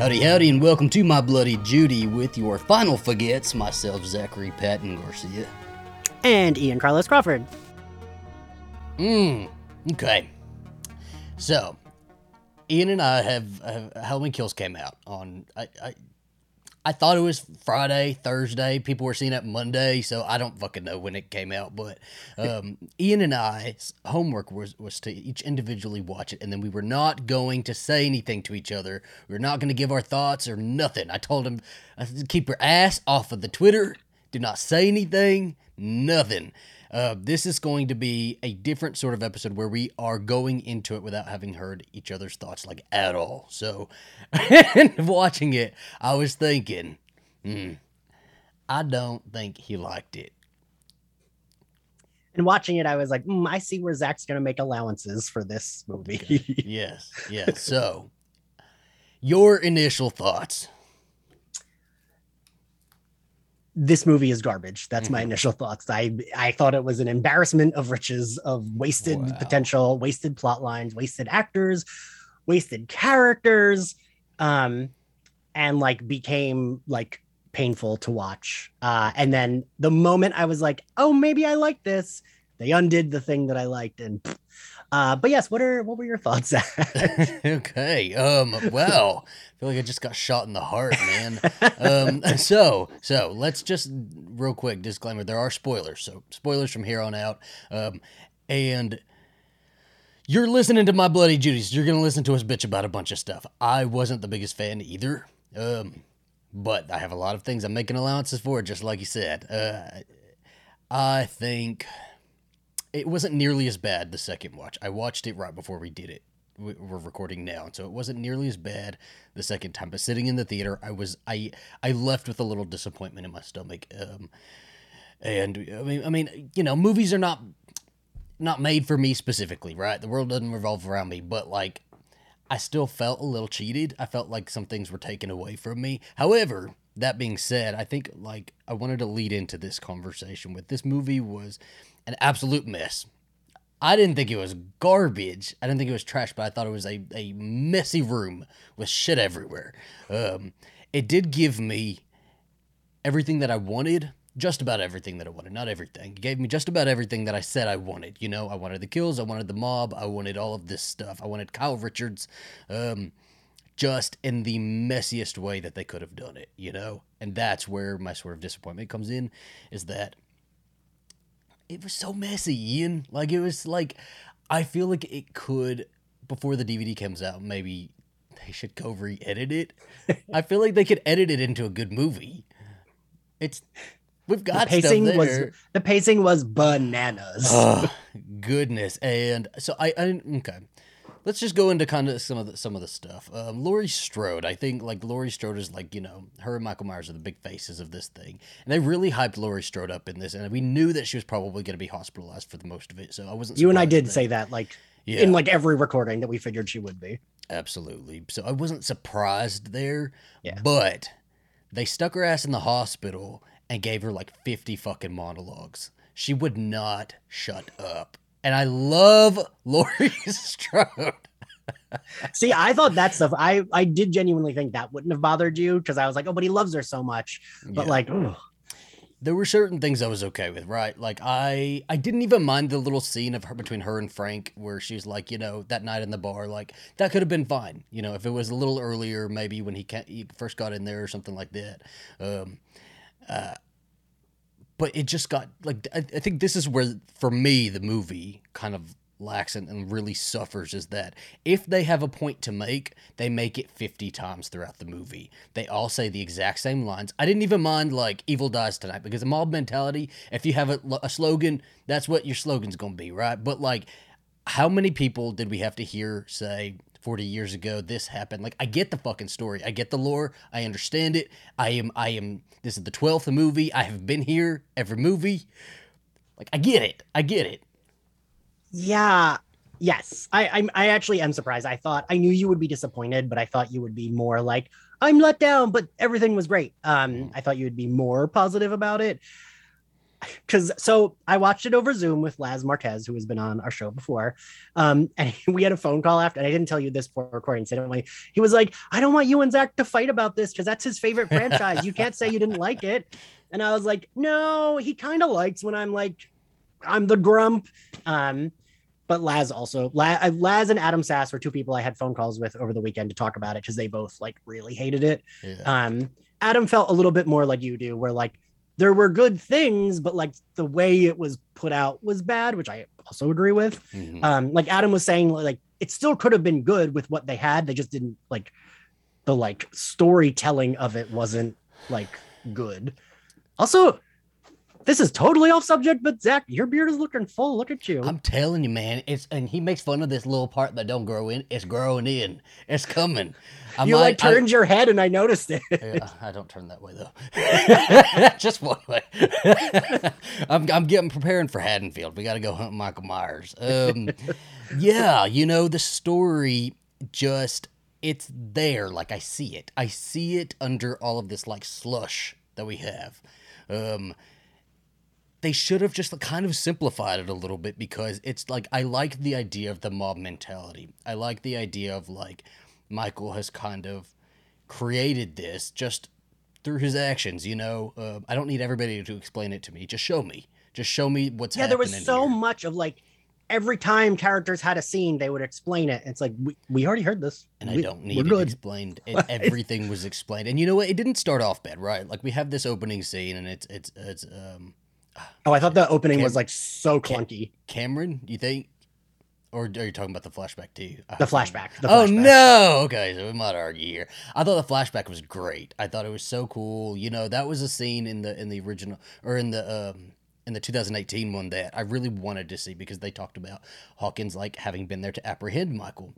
Howdy, howdy, and welcome to My Bloody Judy with your final forgets, myself, Zachary Patton Garcia. And Ian Carlos Crawford. Mmm, okay. So, Ian and I have, have Halloween Kills came out on, I, I, I thought it was Friday, Thursday. People were seeing it Monday, so I don't fucking know when it came out. But um, Ian and I's homework was was to each individually watch it, and then we were not going to say anything to each other. We were not going to give our thoughts or nothing. I told him, keep your ass off of the Twitter. Do not say anything. Nothing. Uh, this is going to be a different sort of episode where we are going into it without having heard each other's thoughts like at all. So, watching it, I was thinking, hmm, I don't think he liked it. And watching it, I was like, mm, I see where Zach's going to make allowances for this movie. Yes, yes. So, your initial thoughts this movie is garbage. That's mm-hmm. my initial thoughts. I I thought it was an embarrassment of riches, of wasted wow. potential, wasted plot lines, wasted actors, wasted characters, um, and like became like painful to watch. Uh, and then the moment I was like, oh, maybe I like this, they undid the thing that I liked, and uh, but yes, what are what were your thoughts? okay. Um. Well, I feel like I just got shot in the heart, man. um. So so let's just real quick disclaimer: there are spoilers. So spoilers from here on out. Um. And you're listening to my bloody Judy's. You're gonna listen to us bitch about a bunch of stuff. I wasn't the biggest fan either. Um. But I have a lot of things I'm making allowances for, just like you said. Uh. I think it wasn't nearly as bad the second watch. I watched it right before we did it. We're recording now, so it wasn't nearly as bad the second time. But sitting in the theater, I was I I left with a little disappointment in my stomach. Um, and I mean, I mean, you know, movies are not not made for me specifically, right? The world doesn't revolve around me, but like, I still felt a little cheated. I felt like some things were taken away from me. However, that being said, I think like I wanted to lead into this conversation with this movie was an absolute mess. I didn't think it was garbage. I didn't think it was trash, but I thought it was a, a messy room with shit everywhere. Um, it did give me everything that I wanted, just about everything that I wanted. Not everything. It gave me just about everything that I said I wanted. You know, I wanted the kills, I wanted the mob, I wanted all of this stuff. I wanted Kyle Richards, um, just in the messiest way that they could have done it, you know? And that's where my sort of disappointment comes in, is that it was so messy, Ian. Like it was like I feel like it could before the DVD comes out, maybe they should go re-edit it. I feel like they could edit it into a good movie. It's we've got the pacing was the pacing was bananas. Oh, goodness. And so I, I okay let's just go into kind of some of the some of the stuff. Um, Laurie Strode, I think like Laurie Strode is like you know her and Michael Myers are the big faces of this thing, and they really hyped Laurie Strode up in this, and we knew that she was probably going to be hospitalized for the most of it. So I wasn't. You and I did that. say that like yeah. in like every recording that we figured she would be. Absolutely. So I wasn't surprised there. Yeah. But they stuck her ass in the hospital and gave her like 50 fucking monologues. She would not shut up and I love Laurie Strode. See, I thought that stuff. I I did genuinely think that wouldn't have bothered you because I was like, oh, but he loves her so much. But yeah. like, ugh. there were certain things I was okay with, right? Like I I didn't even mind the little scene of her between her and Frank where she's like, you know, that night in the bar, like that could have been fine. You know, if it was a little earlier, maybe when he, he first got in there or something like that. Um, uh, but it just got like I, I, think this is where for me the movie kind of lacks and, and, really suffers is that if they have a point to make they make it 50 times throughout the movie. They all say the exact same lines. I didn't even mind like evil dies tonight because mob mentality if you have a, a slogan that's what your slogan's gonna be right? But like how many people did we have to hear say 40 years ago this happened. Like i get the fucking story. I get the lore. I understand it. I am i am this is the 12th movie. I have been here every movie. Like i get it. I get it. Yeah. Yes. I I'm, i actually am surprised. I thought i knew you would be disappointed but i thought you would be more like i'm let down but everything was great. Um mm. i thought you would be more positive about it because so I watched it over Zoom with Laz Marquez, who has been on our show before. Um, and we had a phone call after, and I didn't tell you this before recording. Anyway, he was like, I don't want you and Zach to fight about this because that's his favorite franchise. You can't say you didn't like it. And I was like, no, he kind of likes when I'm like, I'm the grump. Um, but Laz also Laz, Laz and Adam Sass were two people I had phone calls with over the weekend to talk about it because they both like really hated it. Yeah. Um, Adam felt a little bit more like you do, where like there were good things, but like the way it was put out was bad, which I also agree with. Mhm. Um, like Adam was saying, like it still could have been good with what they had. They just didn't like the like storytelling of it wasn't like good. Also, this is totally off subject, but Zach, your beard is looking full. Look at you. I'm telling you, man. It's and he makes fun of this little part that don't grow in. It's growing in. It's coming. I you like I- turned your head and I noticed it. Yeah, I don't turn that way though. Just one way. I'm I'm getting preparing for Haddonfield. We got to go hunt Michael Myers. Um, yeah, you know the story just it's there. Like I see it. I see it under all of this like slush that we have. Um, they should have just kind of simplified it a little bit because it's like I like the idea of the mob mentality. I like the idea of like Michael has kind of created this just through his actions. You know, uh, I don't need everybody to explain it to me. Just show me. Just show me what's happening. yeah, there was so here. much of like every time characters had a scene, they would explain it. It's like we, we already heard this, and I don't need it explained. It, everything was explained, and you know what? It didn't start off bad, right? Like we have this opening scene, and it's it's it's um Oh, I thought the opening was like so Cam- clunky. Cameron. You think, or are you talking about the flashback too? I The flashback. The oh flashback. no! Okay, so we might argue here. I thought the flashback was great. I thought it was so cool. You know, that was a scene in the in the original or in the um in the 2018 one that I really wanted to see because they talked about Hawkins like having been there to apprehend Michael.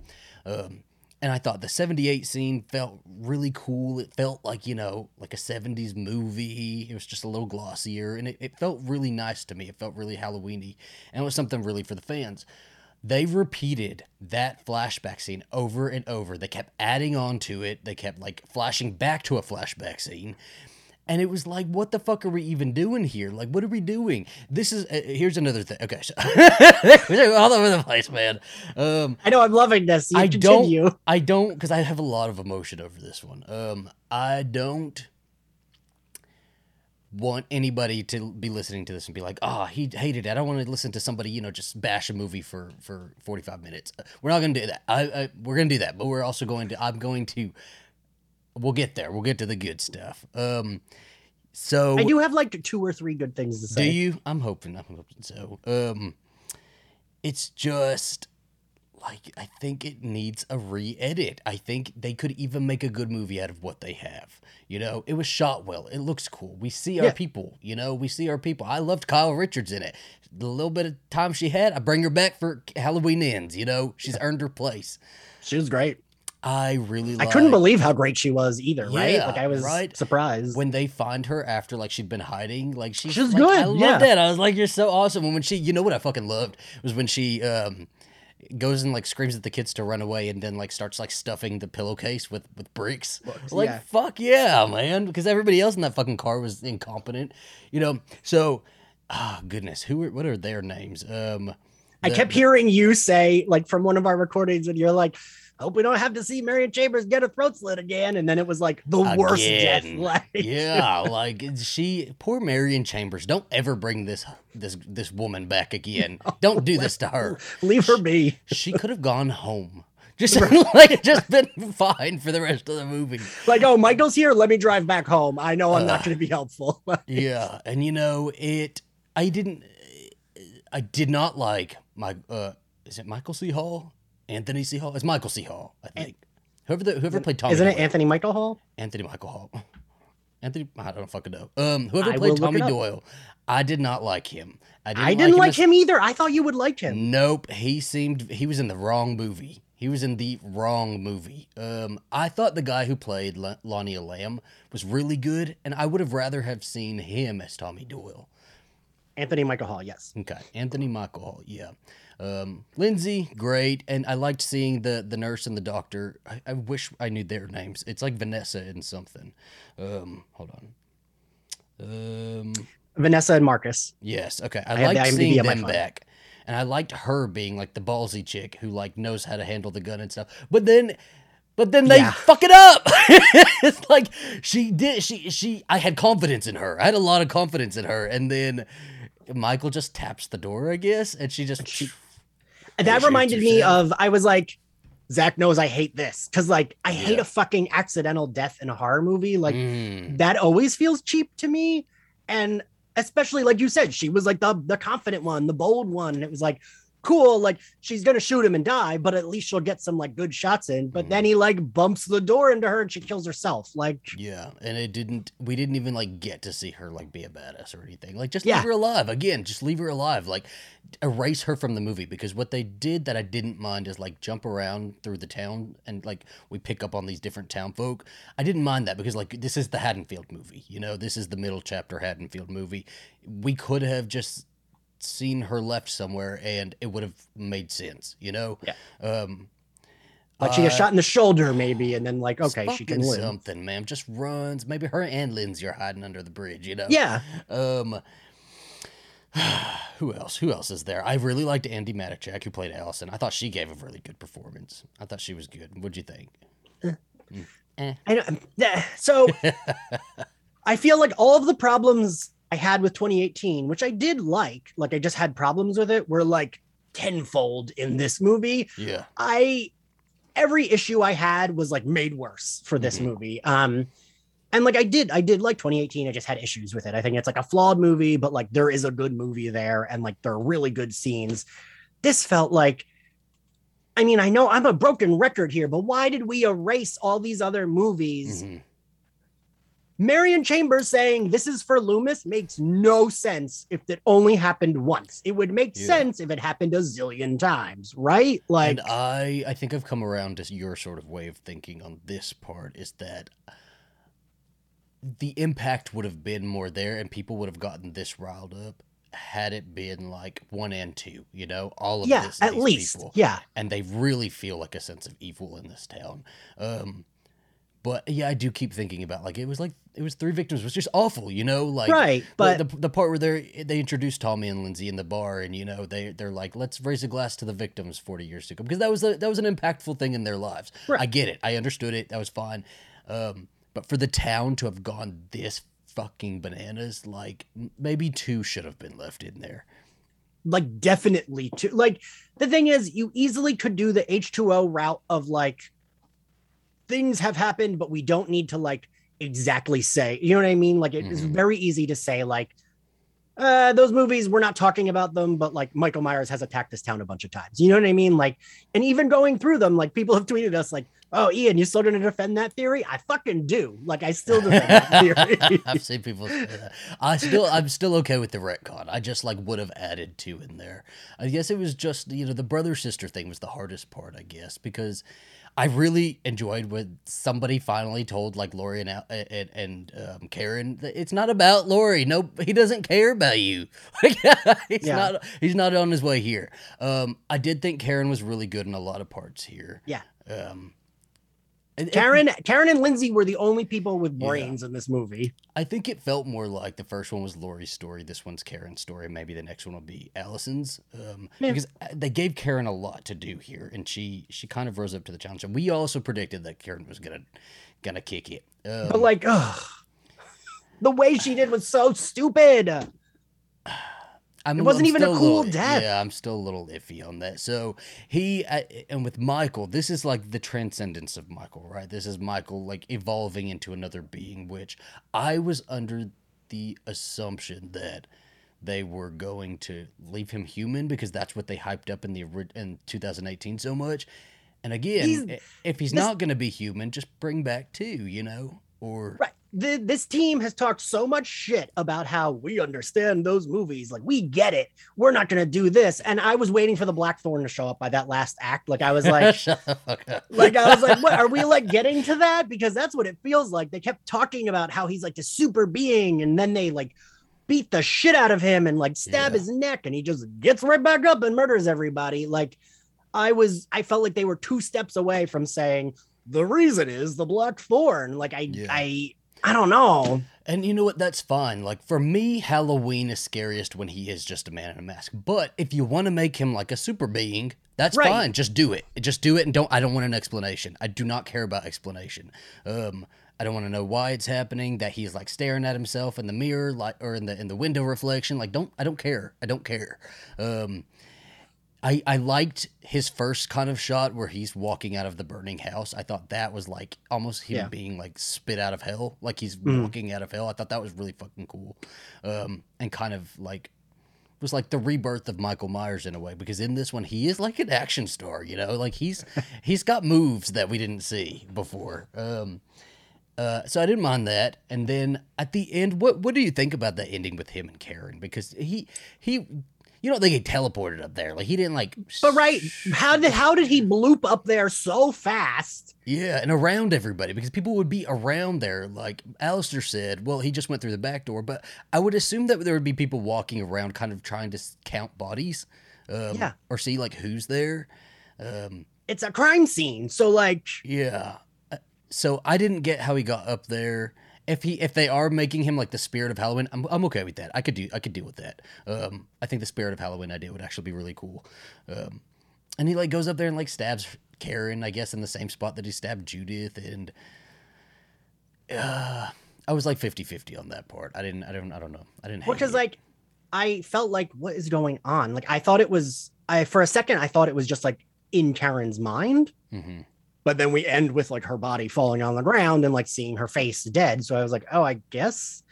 Um, and I thought the 78 scene felt really cool. It felt like, you know, like a 70s movie. It was just a little glossier and it, it felt really nice to me. It felt really Halloweeny and it was something really for the fans. They repeated that flashback scene over and over. They kept adding on to it. They kept like flashing back to a flashback scene. And it was like, what the fuck are we even doing here? Like, what are we doing? This is uh, here's another thing. Okay, so all over the place, man. Um, I know I'm loving this. You I continue. don't. I don't because I have a lot of emotion over this one. Um, I don't want anybody to be listening to this and be like, "Ah, he hated it." I don't want to listen to somebody, you know, just bash a movie for for forty five minutes. We're not going to do that. I, I we're going to do that, but we're also going to. I'm going to. We'll get there. We'll get to the good stuff. Um, so I do have like two or three good things to say. do you? I'm hoping. I'm hoping so. Um, it's just like I think it needs a re-edit. I think they could even make a good movie out of what they have. You know, it was shot well. It looks cool. We see our Yeah. people. You know, we see our people. I loved Kyle Richards in it. The little bit of time she had, I bring her back for Halloween ends. You know, she's earned her place. She was great. I really. I couldn't believe how great she was either, right? Yeah, Like I was right? surprised. when they find her after like she'd been hiding, like she's She was like, good, I loved yeah. that. I was like, you're so awesome. And when she, you know what I fucking loved was when she um goes and like screams at the kids to run away and then like starts like stuffing the pillowcase with with bricks. Books, like yeah. fuck yeah, man, because everybody else in that fucking car was incompetent, you know. So, ah, goodness, who are what are their names? Um, I kept hearing you say, like from one of our recordings, and you're like, "Hope we don't have to see Marion Chambers get a throat slit again." And then it was like the worst death. Like, yeah, like she, poor Marion Chambers. Don't ever bring this this this woman back again. Don't do this to her. leave her be. She could have gone home. Just like just been fine for the rest of the movie. Like, oh, Michael's here. Let me drive back home. I know I'm not going to be helpful. Yeah, and you know it. I didn't. I did not like my. Uh, is it Michael C. Hall? Anthony C. Hall? It's Michael C. Hall, I think. Whoever the, whoever played Tommy. Isn't it Doyle. Anthony Michael Hall? Anthony Michael Hall. Anthony, I don't fucking know. Um, whoever I will played look Tommy it up. Doyle, I did not like him. I didn't, I didn't like him either. I thought you would like him. Nope, he seemed he was in the wrong movie. He was in the wrong movie. Um, I thought the guy who played La- Lonnie Elam was really good, and I would have rather have seen him as Tommy Doyle. Anthony Michael Hall, yes. Okay, Anthony Michael Hall, yeah. Um, Lindsay, great, and I liked seeing the the nurse and the doctor. I, I wish I knew their names. It's like Vanessa and something. Um, hold on. Um, Vanessa and Marcus. Yes. Okay. I, I liked the seeing them back. And I liked her being like the ballsy chick who like knows how to handle the gun and stuff. But then but then they Yeah. fuck it up. it's like she did she she I had confidence in her. I had a lot of confidence in her. And then Michael just taps the door, I guess, and she just She- that reminded me of I was like, Zach knows I hate this because like I hate Yeah. a fucking accidental death in a horror movie. Like Mm, that always feels cheap to me, and especially like you said, she was like the the confident one, the bold one, and it was like cool. Like she's gonna shoot him and die, but at least she'll get some like good shots in. But Mm. then he like bumps the door into her and she kills herself. Like yeah, and it didn't. We didn't even like get to see her like be a badass or anything. Like just Yeah. leave her alive again. Just leave her alive. Like erase her from the movie because what they did that I didn't mind is like jump around through the town and like we pick up on these different town folk. I didn't mind that because like this is the Haddonfield movie. You know, this is the middle chapter Haddonfield movie. We could have just seen her left somewhere and it would have made sense. You know. Yeah. Um. like she gets uh, shot in the shoulder maybe, and then like okay she can fucking live. something, ma'am. Just runs. Maybe her and Lindsay are hiding under the bridge. You know. Yeah, Um. Who else? Who else is there? I really liked Andi Matichak, who played Allison. I thought she gave a really good performance. I thought she was good. What'd you think? I know. yeah, So I feel like all of the problems I had with 2018, which I did like, like I just had problems with it, were like tenfold in this movie. Yeah. I every issue I had was like made worse for this Mhm. movie. Um and like I did, I did like 2018. I just had issues with it. I think it's like a flawed movie, but like there is a good movie there, and like there are really good scenes. This felt like, I mean, I know I'm a broken record here, but why did we erase all these other movies? Mhm. Marion Chambers saying this is for Loomis makes no sense if it only happened once. It would make Yeah. sense if it happened a zillion times, right? Like, and I, I think I've come around to your sort of way of thinking on this part is that the impact would have been more there, and people would have gotten this riled up had it been like one and two. You know, all of yeah, this, at least, people. yeah. and they really feel like a sense of evil in this town. Um, but yeah, I do keep thinking about like it was like it was three victims it was just awful, you know, like right, but the, the the part where they they introduced Tommy and Lindsay in the bar, and you know they they're like, let's raise a glass to the victims forty years ago because that was a, that was an impactful thing in their lives. Right. I get it, I understood it, that was fine. Um, but for the town to have gone this fucking bananas, like maybe two should have been left in there. like definitely too like the thing is you easily could do the h2o route of like things have happened but we don't need to like exactly say you know what i mean like it is Mhm. very easy to say like uh those movies we're not talking about them but like michael myers has attacked this town a bunch of times you know what i mean like and even going through them like people have tweeted us like oh ian you still gonna defend that theory i fucking do like i still defend that theory I've seen people say that. I still, I'm still okay with the retcon. I just like would have added two in there. I guess it was just you know the brother sister thing was the hardest part. I guess because I really enjoyed when somebody finally told like Laurie and and, and um, Karen that it's not about Laurie. No, he doesn't care about you. Like, he's Yeah. not. He's not on his way here. Um, I did think Karen was really good in a lot of parts here. Yeah. Um, and- karen karen and lindsay were the only people with Yeah. brains in this movie I think it felt more like the first one was Laurie's story. This one's Karen's story. Maybe the next one will be Allison's. Um, Yeah. Because uh, they gave Karen a lot to do here, and she she kind of rose up to the challenge. And we also predicted that Karen was gonna gonna kick it. Um, but like ugh, the way she did was so stupid I'm, it wasn't even a cool little- death. Yeah, I'm still a little iffy on that. So he uh, and with Michael, this is like the transcendence of Michael, right? This is Michael like evolving into another being, which I was under the assumption that they were going to leave him human because that's what they hyped up in the in 2018 so much. And again, He's- if he's this- not going to be human, just bring back two, you know, or right. The, this team has talked so much shit about how we understand those movies. Like we get it. We're not going to do this. And i was waiting for the blackthorn to show up by that last act. Like i was like Shut the fuck up. like i was like what? Are we like getting to that? Because that's what it feels like. They kept talking about how he's like the super being and then they like beat the shit out of him and like stab Yeah. his neck and he just gets right back up and murders everybody. Like i was i felt like they were two steps away from saying the reason is the black thorn like i Yeah. i I don't know. And you know what? That's fine. Like for me, Halloween is scariest when he is just a man in a mask. But if you want to make him like a super being, that's Right. fine. Just do it. Just do it, and don't. I don't want an explanation. I do not care about explanation. Um, I don't want to know why it's happening. That he's like staring at himself in the mirror, like or in the in the window reflection. Like don't. I don't care. I don't care. Um, I, I liked his first kind of shot where he's walking out of the burning house. I thought that was like almost him Yeah. being like spit out of hell, like he's Mhm. walking out of hell. I thought that was really fucking cool, um, and kind of like was like the rebirth of Michael Myers in a way because in this one he is like an action star, you know, like he's he's got moves that we didn't see before. Um, uh, so I didn't mind that. And then at the end, what what do you think about the ending with him and Karen? Because he he, you know, they get teleported up there. Like he didn't like. But right, how did how did he bloop up there so fast? Yeah, and around everybody because people would be around there. Like Alistair said, well, he just went through the back door, but I would assume that there would be people walking around, kind of trying to count bodies, um, Yeah. or see like who's there. Um, It's a crime scene, so like, Yeah. Uh, So I didn't get how he got up there. If he if they are making him like the spirit of Halloween, I'm I'm okay with that. I could do I could deal with that. Um, I think the spirit of Halloween idea would actually be really cool. Um, and he like goes up there and like stabs Karen, I guess, in the same spot that he stabbed Judith, and uh, I was like 50-50 on that part. I didn't I don't I don't know. I didn't. because like, I felt like, what is going on? Like, I thought it was, I for a second, I thought it was just like in Karen's mind, Mhm. But then we end with like her body falling on the ground and like seeing her face dead. So I was like, oh, I guess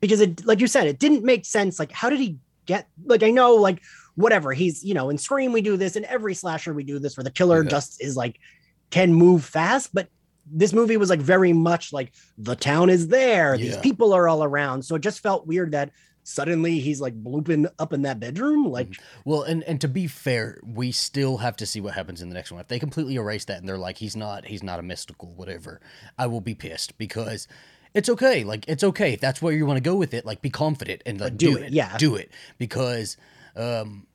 because it, like you said, it didn't make sense. Like, how did he get? Like, I know, like, whatever. He's, you know, in Scream we do this, in every slasher we do this, where the killer Yeah. just is like can move fast, but. This movie was like very much like the town is there. These people are all around. So it just felt weird that suddenly he's like blooping up in that bedroom. Like, Well, and and to be fair, we still have to see what happens in the next one. If they completely erase that and they're like, he's not, he's not a mystical, whatever, I will be pissed because it's okay. Like it's okay if that's where you want to go with it. Like be confident and like do do, it, it. yeah. do it because, um,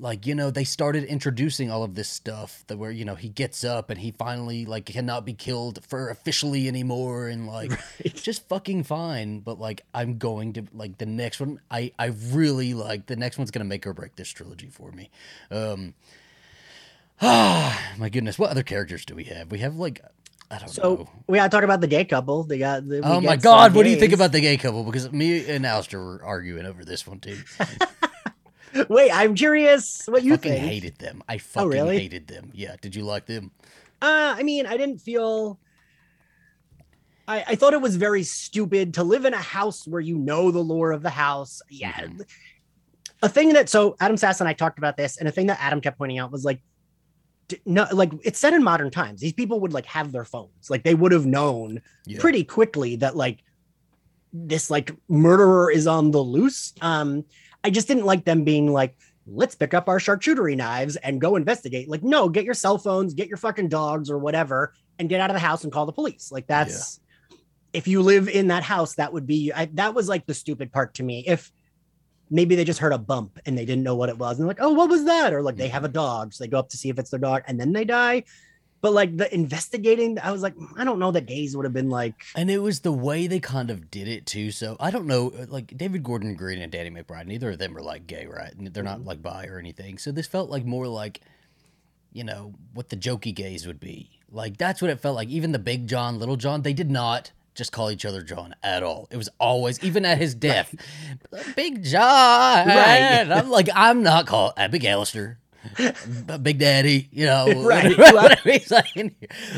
like you know they started introducing all of this stuff that where you know he gets up and he finally like cannot be killed for officially anymore and like it's just fucking fine. But like i'm going to like the next one i i really like the next one's gonna make or break this trilogy for me. Um ah my goodness what other characters do we have? We have like i don't so know. we gotta talk about the gay couple. They got. The, oh my god what do you think about the gay couple? Because me and Alistair were arguing over this one too Wait, I'm curious what you think. Fucking think. hated them i fucking really? hated them yeah did you like them Uh, I mean, I didn't feel. I, I thought it was very stupid to live in a house where you know the lore of the house. Yeah. Mhm. A thing that, so Adam Sass and I talked about this, and a thing that Adam kept pointing out was like, no, like it's said in modern times, these people would like have their phones. Like they would have known yeah pretty quickly that like this like murderer is on the loose. Um, I just didn't like them being like, let's pick up our charcuterie knives and go investigate. Like, no, get your cell phones, get your fucking dogs or whatever, and get out of the house and call the police. Like that's if you live in that house, that would be I, that was like the stupid part to me. If maybe they just heard a bump and they didn't know what it was, and like, oh, what was that? Or like they have mm-hmm. a dog, so they go up to see if it's their dog, and then they die. But like the investigating, I was like, I don't know that gays would have been like, And it was the way they kind of did it too. So I don't know, like David Gordon Green and Danny McBride, neither of them are like gay, right? They're not Mhm. like bi or anything. So this felt like more like, you know, what the jokey gays would be. Like that's what it felt like. Even the Big John, Little John, they did not just call each other John at all. It was always, even at his death, Big John. Right. I'm like, I'm not called uh, Big Alistair. B- Big Daddy, you know, Right.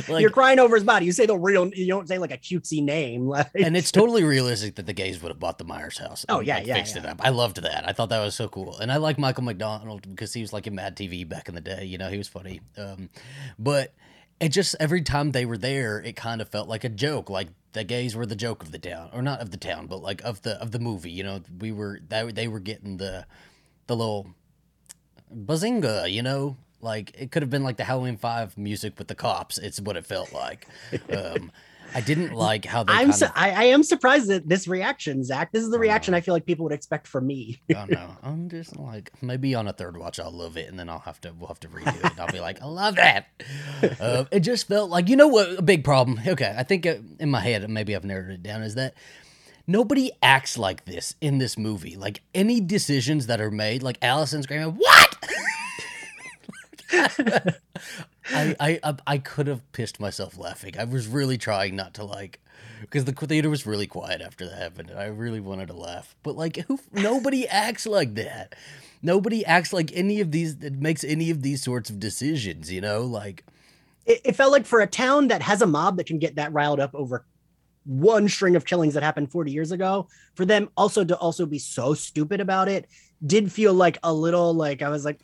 Like, you're crying over his body. You say the real, you don't say like a cutesy name. Like, and it's totally realistic that the gays would have bought the Myers house. Oh, and, yeah, like, yeah, fixed yeah. it up. I loved that. I thought that was so cool, and I like Michael McDonald because he was like in Mad TV back in the day. You know, he was funny. Um, but it just every time they were there, it kind of felt like a joke. Like the gays were the joke of the town, or not of the town, but like of the of the movie. You know, we were that they were getting the the little bazinga. You know. Like it could have been like the Halloween Five music with the cops. It's what it felt like. Um, I didn't like how they. I'm kind su- of, I, I am surprised at this reaction, Zach. This is the reaction know. I feel like people would expect from me. I know. I'm just like maybe on a third watch I'll love it, and then I'll have to we'll have to redo it. And I'll be like, I love that. Uh, it just felt like you know what a big problem. Okay, I think uh, in my head maybe I've narrowed it down is that nobody acts like this in this movie. Like any decisions that are made, like Allison screaming, "What?" I, I I could have pissed myself laughing. I was really trying not to like because the theater was really quiet after that happened, and I really wanted to laugh. But like, who? Nobody acts like that. Nobody acts like any of these that makes any of these sorts of decisions. You know, like It, it felt like for a town that has a mob that can get that riled up over one string of killings that happened 40 years ago, for them also to also be so stupid about it did feel like a little like I was like,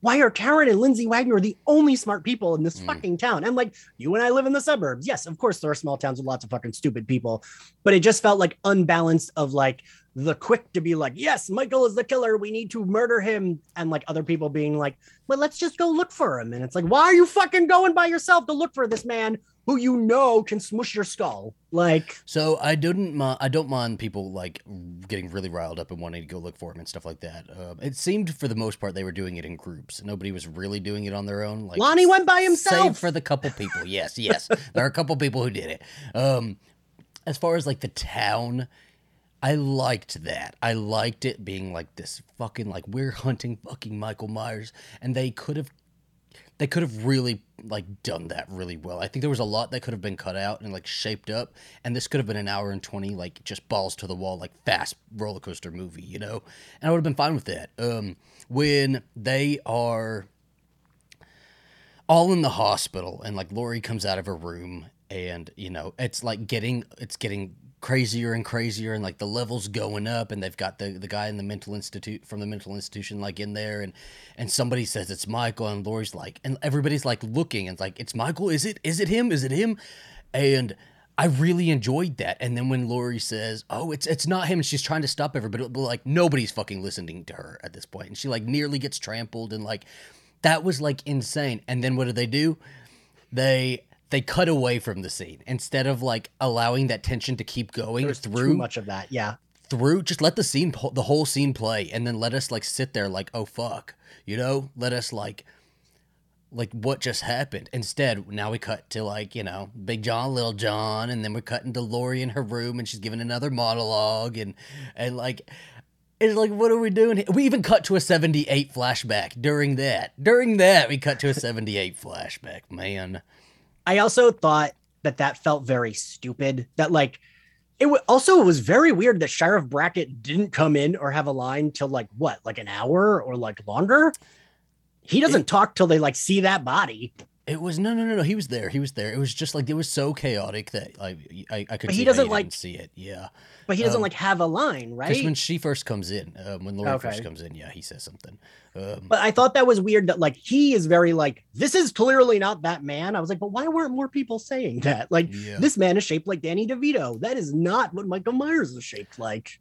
why are Karen and Lindsay Wagner the only smart people in this Mm. fucking town? And like, you and I live in the suburbs. Yes, of course, there are small towns with lots of fucking stupid people, but it just felt like unbalanced of like the quick to be like, yes, Michael is the killer. We need to murder him. And like other people being like, well, let's just go look for him. And it's like, why are you fucking going by yourself to look for this man who you know can smush your skull? Like, so. I didn't. I don't mind people like getting really riled up and wanting to go look for him and stuff like that. Um, it seemed for the most part they were doing it in groups. Nobody was really doing it on their own. Like Lonnie went by himself, Save for the couple people. Yes, yes. there are a couple people who did it. Um, as far as like the town, I liked that. I liked it being like this fucking like we're hunting fucking Michael Myers, and they could have. They could have really like done that really well. I think there was a lot that could have been cut out and like shaped up, and this could have been an hour and twenty like just balls to the wall like fast roller coaster movie, you know. And I would have been fine with that. Um, when they are all in the hospital and like Laurie comes out of her room and you know it's like getting it's getting crazier and crazier and like the levels going up and they've got the the guy in the mental institute from the mental institution like in there and and somebody says it's Michael and Laurie's like and everybody's like looking and it's like it's Michael is it is it him is it him and I really enjoyed that. And then when Lori says, "Oh, it's it's not him," and she's trying to stop everybody, but like nobody's fucking listening to her at this point, and she like nearly gets trampled, and like that was like insane. And then what do they do? They they cut away from the scene instead of like allowing that tension to keep going There's too through much of that. Yeah. through. Just let the scene the whole scene play, and then let us like sit there like, oh fuck, you know, let us like like what just happened. Instead, now we cut to like, you know, Big John, Little John, and then we're cutting to Laurie in her room and she's giving another monologue and and like it's like what are we doing here? We even cut to a 78 flashback during that. During that, we cut to a 78 flashback, man. I also thought that that felt very stupid. That like it w- also it was very weird that Sheriff Brackett didn't come in or have a line till like what, like an hour or like longer. He doesn't talk till they like see that body. It was no, no, no, no. He was there. He was there. It was just like it was so chaotic that I, I, I could. But he see doesn't like- see it. Yeah, But he doesn't Um, like have a line, right? because when she first comes in, uh, when Laurie first comes in, yeah, he says something. Um, But I thought that was weird that like he is very like this is clearly not that man. I was like, but why weren't more people saying that? Like yeah, this man is shaped like Danny DeVito. That is not what Michael Myers is shaped like.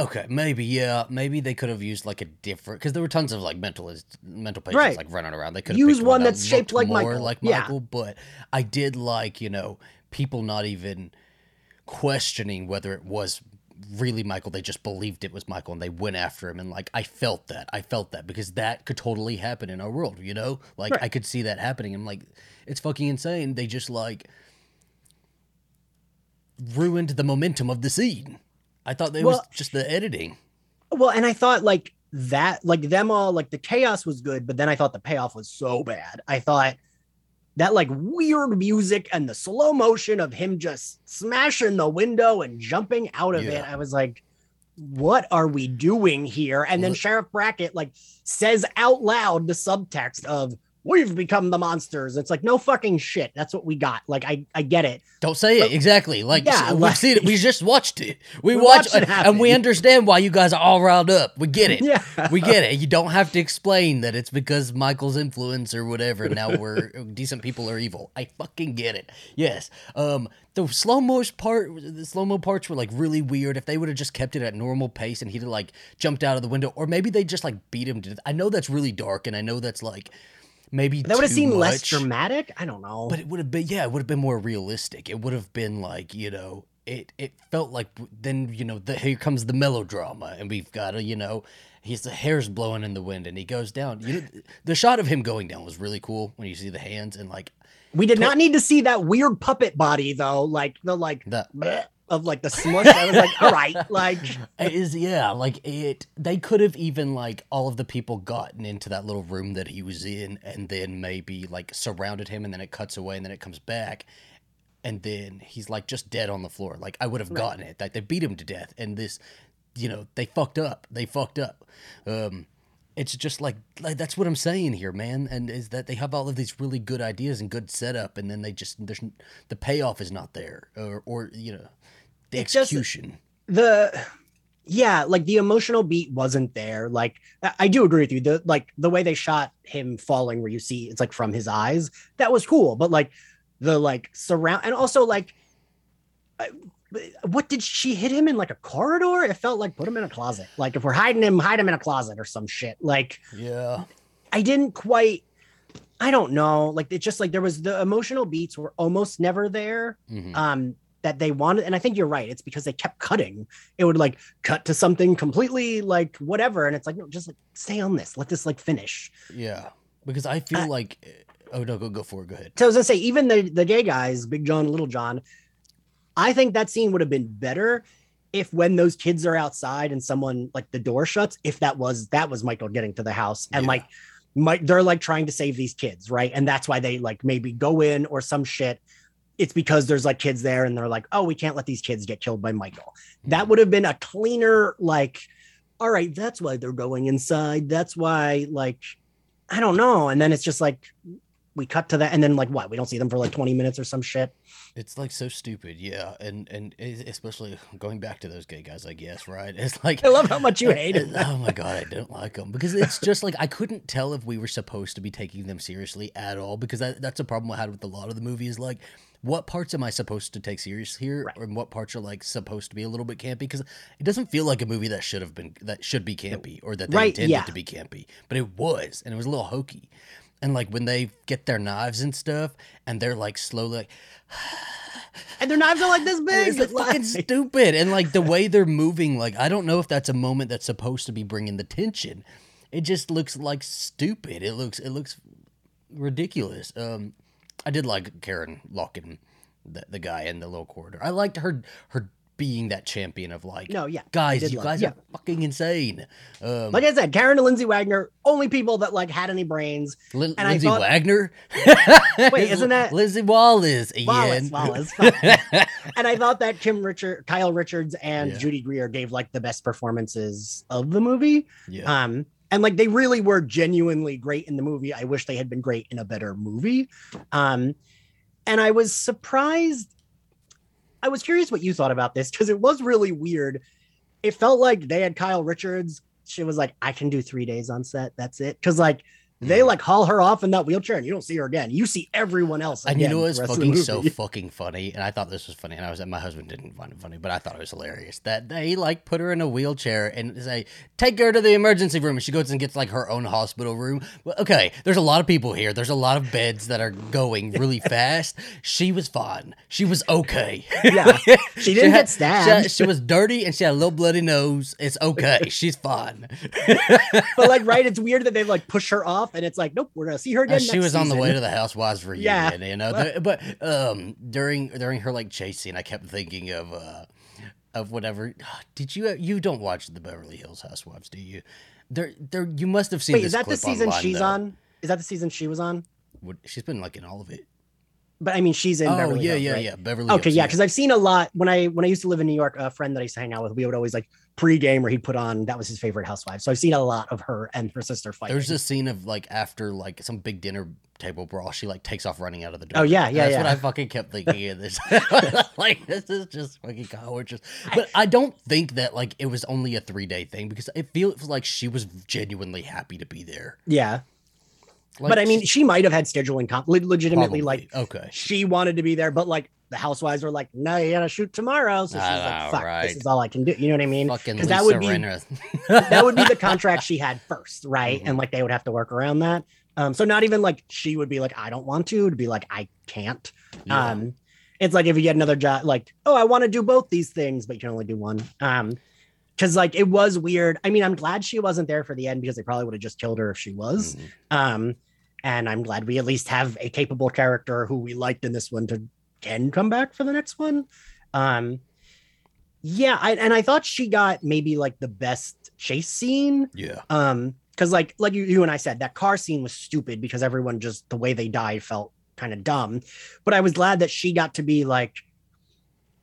Okay, maybe yeah, maybe they could have used like a different because there were tons of like mental mental patients Right. like running around. They could Use one that that's shaped like more Michael. like Yeah. Michael. But I did like you know people not even questioning whether it was really Michael. They just believed it was Michael and they went after him. And like I felt that, I felt that because that could totally happen in our world. You know, like Right. I could see that happening. I'm like, it's fucking insane. They just like ruined the momentum of the scene. I thought it was just the editing. Well, and I thought like that, like them all, like the chaos was good, but then I thought the payoff was so bad. I thought that like weird music and the slow motion of him just smashing the window and jumping out of it. I was like, what are we doing here? And then Sheriff Brackett like says out loud the subtext of we've become the monsters. It's like no fucking shit. That's what we got. Like I I get it. Don't say it exactly. Like Yeah, we've like- seen it. We just watched it. We, We watched, watched it and we understand why you guys are all riled up. We get it. Yeah. We get it. You don't have to explain that it's because Michael's influence or whatever. Now we're decent people are evil. I fucking get it. Yes. Um, the slow mo part, the slow mo parts were like really weird. If they would have just kept it at normal pace and he'd have like jumped out of the window, or maybe they just like beat him to. I know that's really dark, and I know that's like. Maybe that would have seemed less dramatic. I don't know. But it would have been yeah, it would have been more realistic. It would have been like you know. It, it felt like then you know the, here comes the melodrama and we've got a you know he's the hair's blowing in the wind and he goes down you know the shot of him going down was really cool when you see the hands and like we did not need to see that weird puppet body though, like the like the, bleh of like the smush. I was like, all right, like It is yeah, like it. They could have even like all of the people gotten into that little room that he was in, and then maybe like surrounded him, and then it cuts away, and then it comes back, and then he's like just dead on the floor. Like I would have Right. gotten it. Like they beat him to death, and this, you know, they fucked up. They fucked up. Um, it's just like like that's what I'm saying here, man. And is that they have all of these really good ideas and good setup, and then they just there's the payoff is not there, or or you know, the It's just- execution. the yeah like the emotional beat wasn't there like I- do agree with you the like the way they shot him falling where you see it's like from his eyes that was cool but like the like surround and also like I- what did she hit him in like a corridor it felt like put him in a closet like if we're hiding him hide him in a closet or some shit like yeah. I didn't quite I don't know. Like it's just like there was the emotional beats were almost never there. Mhm. Um that they wanted and I think you're right. It's because they kept cutting. It would like cut to something completely like whatever and it's like no just like stay on this. Let this like finish. Yeah, because I feel I- like. Eh, oh no, go go for it. Go ahead. So I was gonna say even the the gay guys, Big John, Little John, I think that scene would have been better if when those kids are outside and someone like the door shuts, if that was that was Michael getting to the house and Yeah. like Mike, they're like trying to save these kids, right? And that's why they like maybe go in or some shit. It's because there's like kids there and they're like, oh, we can't let these kids get killed by Michael. That hmm. would have been a cleaner, like, all right, that's why they're going inside. That's why, like, I don't know. And then it's just like we cut to that, and then like what? We don't see them for like 20 minutes or some shit. It's like so stupid, yeah, and and especially going back to those gay guys, I guess, right? It's like I love how much you hate it. it. Oh my god, I don't like them because it's just like I couldn't tell if we were supposed to be taking them seriously at all because that, that's a problem I had with a lot of the movies. Like, what parts am I supposed to take serious here, Right. and what parts are like supposed to be a little bit campy? Because it doesn't feel like a movie that should have been that should be campy or that they Right, intended yeah. to be campy, but it was, and it was a little hokey. And like when they get their knives and stuff, and they're like slowly like, And their knives are like this big. it's like fucking stupid. And like the way they're moving, like I don't know if that's a moment that's supposed to be bringing the tension. It just looks like stupid. It looks it looks ridiculous. Um, I did like Karen locking the, the guy in the little corridor. I liked her her being that champion of like, No, yeah. Guys, you guys yeah. are fucking insane. Um, Like I said, Karen and Lindsay Wagner, only people that like had any brains. Lin- and I Lindsay thought- Wagner. Wait, isn't that- Lindsay Wallace? Wallace. Wallace. and I thought that Kim Richard, Kyle Richards, and Yeah. Judy Greer gave like the best performances of the movie. yeah. Um, and like they really were genuinely great in the movie. I wish they had been great in a better movie. Um, and I was surprised. I was curious what you thought about this because it was really weird. It felt like they had Kyle Richards. She was like, I can do three days on set. That's it. Cause like they like haul her off in that wheelchair and you don't see her again. You see everyone else. And you know for what's the rest of the fucking so fucking funny? And I thought this was funny, and I was my husband didn't find it funny, but I thought it was hilarious that they like put her in a wheelchair and say, "Take her to the emergency room," and she goes and gets like her own hospital room. Well, okay, there's a lot of people here. There's a lot of beds that are going really fast. She was fine. She was okay. Yeah. She didn't had- get stabbed. She, she was dirty and she had a little bloody nose. It's okay. She's fine. but like, right, it's weird that they like push her off and it's like, nope, we're gonna see her Uh, again. she next was on the way to the housewives reunion, Yeah. you know. The- but um, during during her like chase scene, I kept thinking of uh, of whatever. Did you you don't watch the Beverly Hills Housewives, do you? There, there. You must have seen. Wait, is that the season online, she's though. on? Is that the season she was on? Would- She's been like in all of it. But I mean, she's in. oh Beverly yeah, yeah, right? yeah. Beverly. Okay, Hills, yeah, because I've seen a lot when I when I used to live in New York. A friend that I used to hang out with, we would always like pre-game where he'd put on that was his favorite housewife. So I've seen a lot of her and her sister fight. There's this scene of like after like some big dinner table brawl, she like takes off running out of the oh, door. Oh, yeah, And yeah, That's yeah. what I fucking kept thinking of this. like this is just fucking Richards. But I don't think that like it was only a three day thing because it feels like she was genuinely happy to be there. yeah, Like, but I mean, she might have had scheduling comp legitimately probably. like okay. she wanted to be there, but like the housewives were like, no, you gotta shoot tomorrow. So she's like, fuck, right. this is all I can do. You know what I mean? Fucking 'Cause Lisa that would be- that would be the contract she had first, right? Mhm. And like they would have to work around that. Um, so not even like she would be like, I don't want to, to be like, I can't. Yeah. Um, it's like if you get another job, like, oh, I want to do both these things, but you can only do one. Um, because like it was weird. I mean, I'm glad she wasn't there for the end because they probably would have just killed her if she was. Mhm. Um, and I'm glad we at least have a capable character who we liked in this one to can come back for the next one. Um, yeah, I, and I thought she got maybe like the best chase scene. Yeah. Um, because like like you, you and I said, that car scene was stupid because everyone just the way they died felt kind of dumb. But I was glad that she got to be like,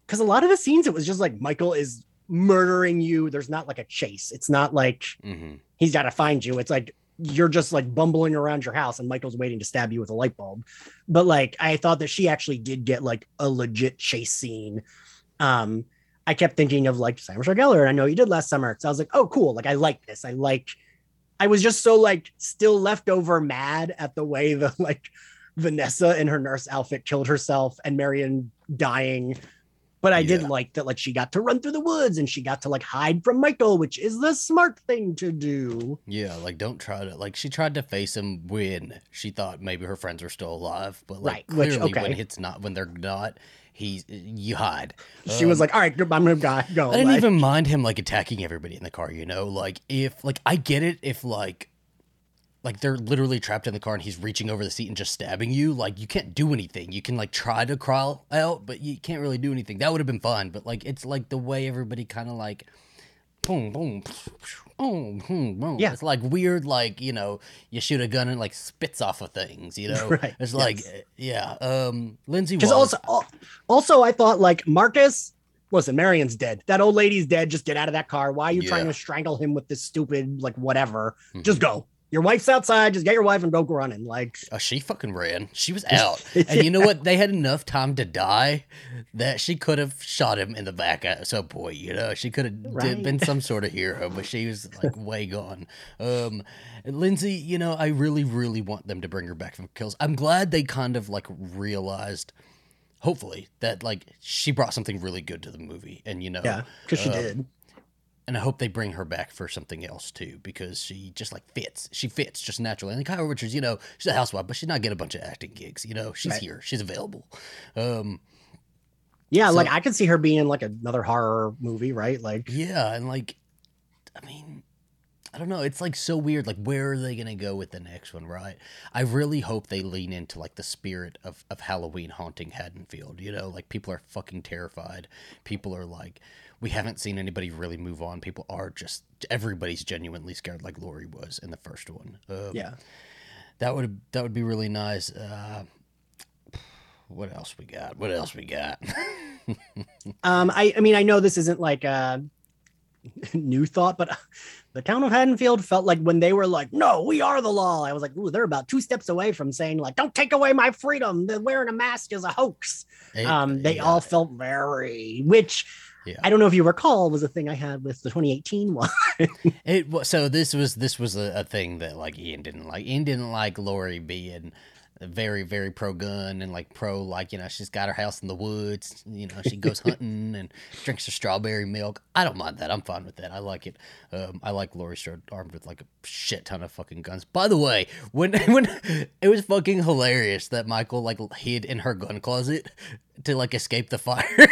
because a lot of the scenes it was just like Michael is murdering you. There's not like a chase. It's not like hmm he's got to find you. It's like you're just like bumbling around your house and Michael's waiting to stab you with a light bulb. But like I thought that she actually did get like a legit chase scene. Um I kept thinking of like Sam Geller, and I know you did last summer. So I was like, oh cool, like I like this. I like I was just so like still left over mad at the way the like Vanessa in her nurse outfit killed herself and Marion dying. But I did like that, like she got to run through the woods and she got to like hide from Michael, which is the smart thing to do. Yeah, like don't try to like she tried to face him when she thought maybe her friends were still alive, but like Right, which- clearly okay. when it's not when they're not, he you hide. She was Um, like, "All right, I'm gonna go." go. I didn't like- even mind him like attacking everybody in the car, you know? Like if like I get it if like like they're literally trapped in the car and he's reaching over the seat and just stabbing you, like you can't do anything. You can like try to crawl out, but you can't really do anything. That would have been fun, but like it's like the way everybody kind of like boom boom boom boom boom. Yeah. It's like weird like, you know, you shoot a gun and like spits off of things, you know? Right, It's like yes. yeah, um Lindsay Because also, also, I thought like Marcus. Listen, Marion's dead. That old lady's dead. Just get out of that car. Why are you trying to strangle him with this stupid like whatever? Mhm. Just go. Your wife's outside. Just get your wife and go running. Like Oh, she fucking ran. She was out. And you know what? They had enough time to die that she could have shot him in the back at some point. You know, she could have Right. been some sort of hero, but she was like way gone. Um, Lindsay, you know, I really, really want them to bring her back from kills. I'm glad they kind of like realized, hopefully, that like she brought something really good to the movie, and you know, yeah, because she uh, did. And I hope they bring her back for something else too, because she just like fits. She fits just naturally. And Kyle Richards, you know, she's a housewife, but she's not getting a bunch of acting gigs. You know, she's Right. here, she's available. Um, Yeah, so- like I could see her being in like another horror movie, right? Like yeah, and like, I mean, I don't know. It's like so weird. Like, where are they gonna go with the next one? Right? I really hope they lean into like the spirit of of Halloween haunting Haddonfield. You know, like people are fucking terrified. People are like. We haven't seen anybody really move on. People are just everybody's genuinely scared, like Laurie was in the first one. Um, yeah, That would that would be really nice. Uh, what else we got? What else we got? Um, I, I mean, I know this isn't like a new thought, but the town of Haddonfield felt like when they were like, "No, we are the law." I was like, "Ooh, they're about two steps away from saying like, don't take away my freedom. The wearing a mask is a hoax." It- Um, they yeah, all felt very, which Yeah. I don't know if you recall was a thing I had with the 2018 one. It was so this was this was a, a thing that like Ian didn't like. Ian didn't like Laurie being very very pro gun and like pro like you know she's got her house in the woods. You know she goes hunting and drinks her strawberry milk. I don't mind that. I'm fine with that. I like it. Um, I like Laurie Strode armed with like a shit ton of fucking guns. By the way, when when it was fucking hilarious that Michael like hid in her gun closet to like escape the fire.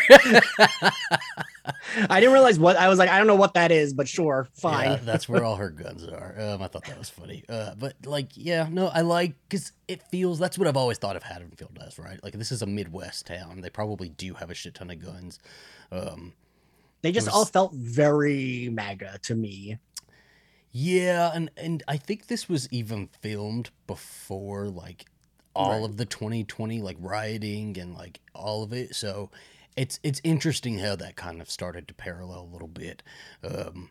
I didn't realize what I was like. I don't know what that is, but sure, fine. Yeah, that's where all her guns are. Um, I thought that was funny. Uh, but like, yeah, no, I like because it feels that's what I've always thought of Haddonfield as, right? Like this is a Midwest town. They probably do have a shit ton of guns. Um, they just was- all felt very MAGA to me. yeah, and and I think this was even filmed before like all Right. of the 2020 like rioting and like all of it. So it's it's interesting how that kind of started to parallel a little bit. Um,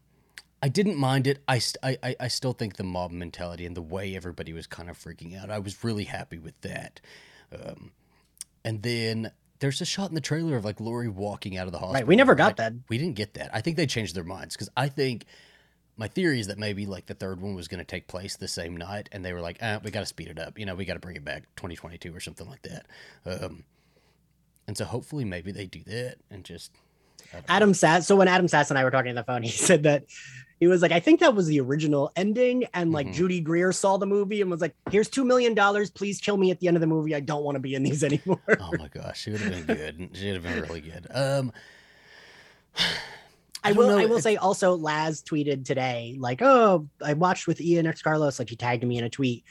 I didn't mind it. I, st- I, I- still think the mob mentality and the way everybody was kind of freaking out, I was really happy with that. Um, and then there's a shot in the trailer of like Laurie walking out of the hospital. Right. We never got that. We didn't get that. I think they changed their minds because I think my theory is that maybe like the third one was going to take place the same night and they were like, ah, we got to speed it up. You know, we got to bring it back 2022 or something like that. Um, and so hopefully maybe they do that and just. I don't know. Adam Sass. So when Adam Sass and I were talking on the phone, he said that he was like, I think that was the original ending. And like Mhm. Judy Greer saw the movie and was like, here's $2 million. Please kill me at the end of the movie. I don't want to be in these anymore. Oh my gosh, she would have been good. She would have been really good. Um, I, don't will. know, I will say also, Laz tweeted today, like, "Oh, I watched with Ian X Carlos." Like, he tagged me in a tweet.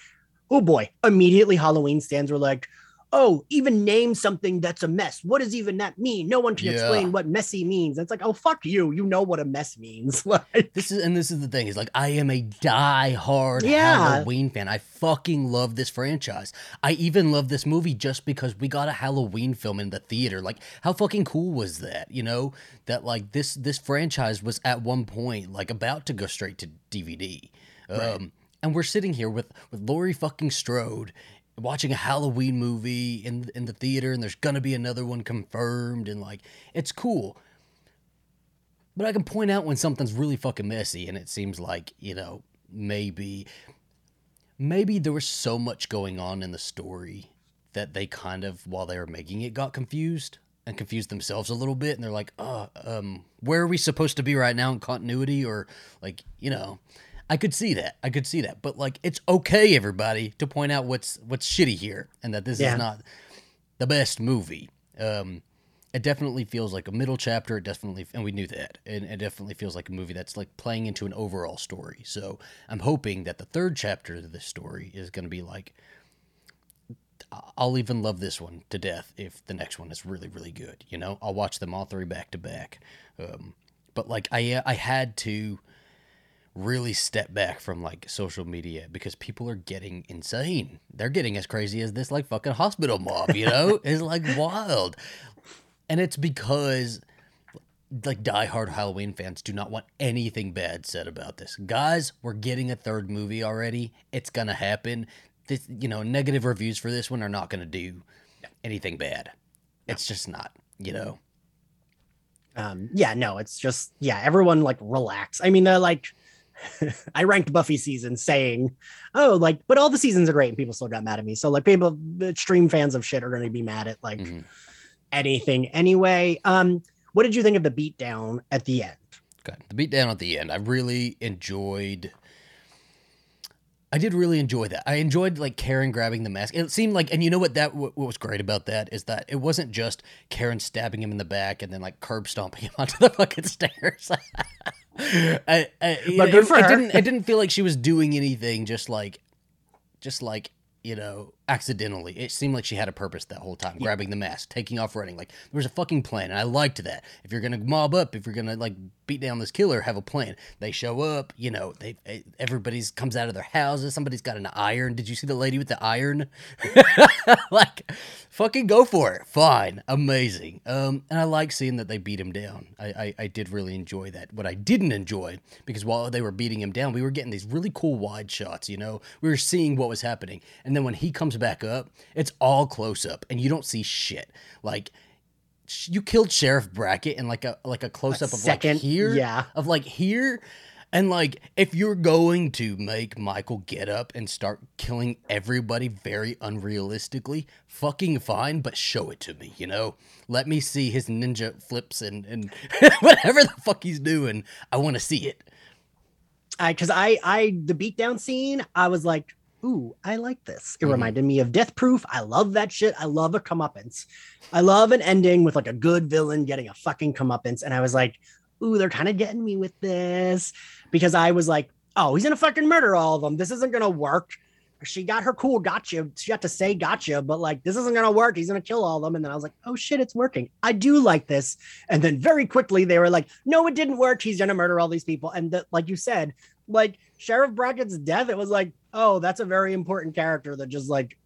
Oh boy! Immediately, Halloween stands were like, "Oh, even name something that's a mess. What does even that mean? No one can Yeah. explain what messy means." It's like, "Oh, fuck you! You know what a mess means." Like, This is and this is the thing is like I am a die-hard Yeah. Halloween fan. I fucking love this franchise. I even love this movie just because we got a Halloween film in the theater. Like how fucking cool was that? You know that like this this franchise was at one point like about to go straight to DVD. Um, and we're sitting here with with Laurie fucking Strode watching a Halloween movie in in the theater, and there's gonna be another one confirmed, and like it's cool. But I can point out when something's really fucking messy, and it seems like you know maybe maybe there was so much going on in the story that they kind of while they were making it got confused and confused themselves a little bit, and they're like, "Uh, um, where are we supposed to be right now in continuity?" Or like you know. I could see that. I could see that. But like it's okay everybody to point out what's what's shitty here and that this Yeah. is not the best movie. Um it definitely feels like a middle chapter. It definitely and we knew that. And it definitely feels like a movie that's like playing into an overall story. So I'm hoping that the third chapter of this story is going to be like I'll even love this one to death if the next one is really really good. You know, I'll watch them all three back to back. Um, but like I I had to really step back from like social media because people are getting insane. They're getting as crazy as this like fucking hospital mob. You know, it's like wild, and it's because like diehard Halloween fans do not want anything bad said about this. Guys, we're getting a third movie already. It's gonna happen. This, you know, negative reviews for this one are not gonna do anything bad. It's just not. You know. um, yeah, no, it's just yeah, everyone like relax. I mean, they're like. I ranked Buffy season saying, "Oh, like, but all the seasons are great," and people still got mad at me. So, like, people, the extreme fans of shit are going to be mad at like Mhm. anything anyway. Um, what did you think of the beatdown at the end? Okay. The beatdown at the end, I really enjoyed. I did really enjoy that. I enjoyed like Karen grabbing the mask. It seemed like, and you know what that what was great about that is that it wasn't just Karen stabbing him in the back and then like curb stomping him onto the fucking stairs. I, I, But it, good for it her. didn't. It didn't feel like she was doing anything. Just like, just like you know, accidentally. It seemed like she had a purpose that whole time, grabbing the mask, taking off running. Like there was a fucking plan, and I liked that. If you're gonna mob up, if you're gonna like beat down this killer, have a plan. They show up, you know. They eh, everybody's comes out of their houses. Somebody's got an iron. Did you see the lady with the iron? like, fucking go for it. Fine, amazing. Um, and I like seeing that they beat him down. I, I I did really enjoy that. What I didn't enjoy because while they were beating him down, we were getting these really cool wide shots. You know, we were seeing what was happening, and then when he comes back up, it's all close up, and you don't see shit. Like you killed Sheriff Brackett in like a like a close up of second, like here, yeah. of like here. And like, if you're going to make Michael get up and start killing everybody very unrealistically, fucking fine, but show it to me, you know? Let me see his ninja flips and, and whatever the fuck he's doing. I want to see it. I because I I the beatdown scene, I was like, ooh, I like this. It Mhm. reminded me of Death Proof. I love that shit. I love a comeuppance. I love an ending with like a good villain getting a fucking comeuppance. And I was like, ooh, they're kind of getting me with this because I was like, oh, he's gonna fucking murder all of them. This isn't gonna work. She got her cool gotcha. She got to say gotcha, but like this isn't gonna work. He's gonna kill all of them. And then I was like, oh shit, it's working. I do like this. And then very quickly they were like, no, it didn't work. He's gonna murder all these people. And the, like you said, like Sheriff Brackett's death, it was like, oh, that's a very important character that just like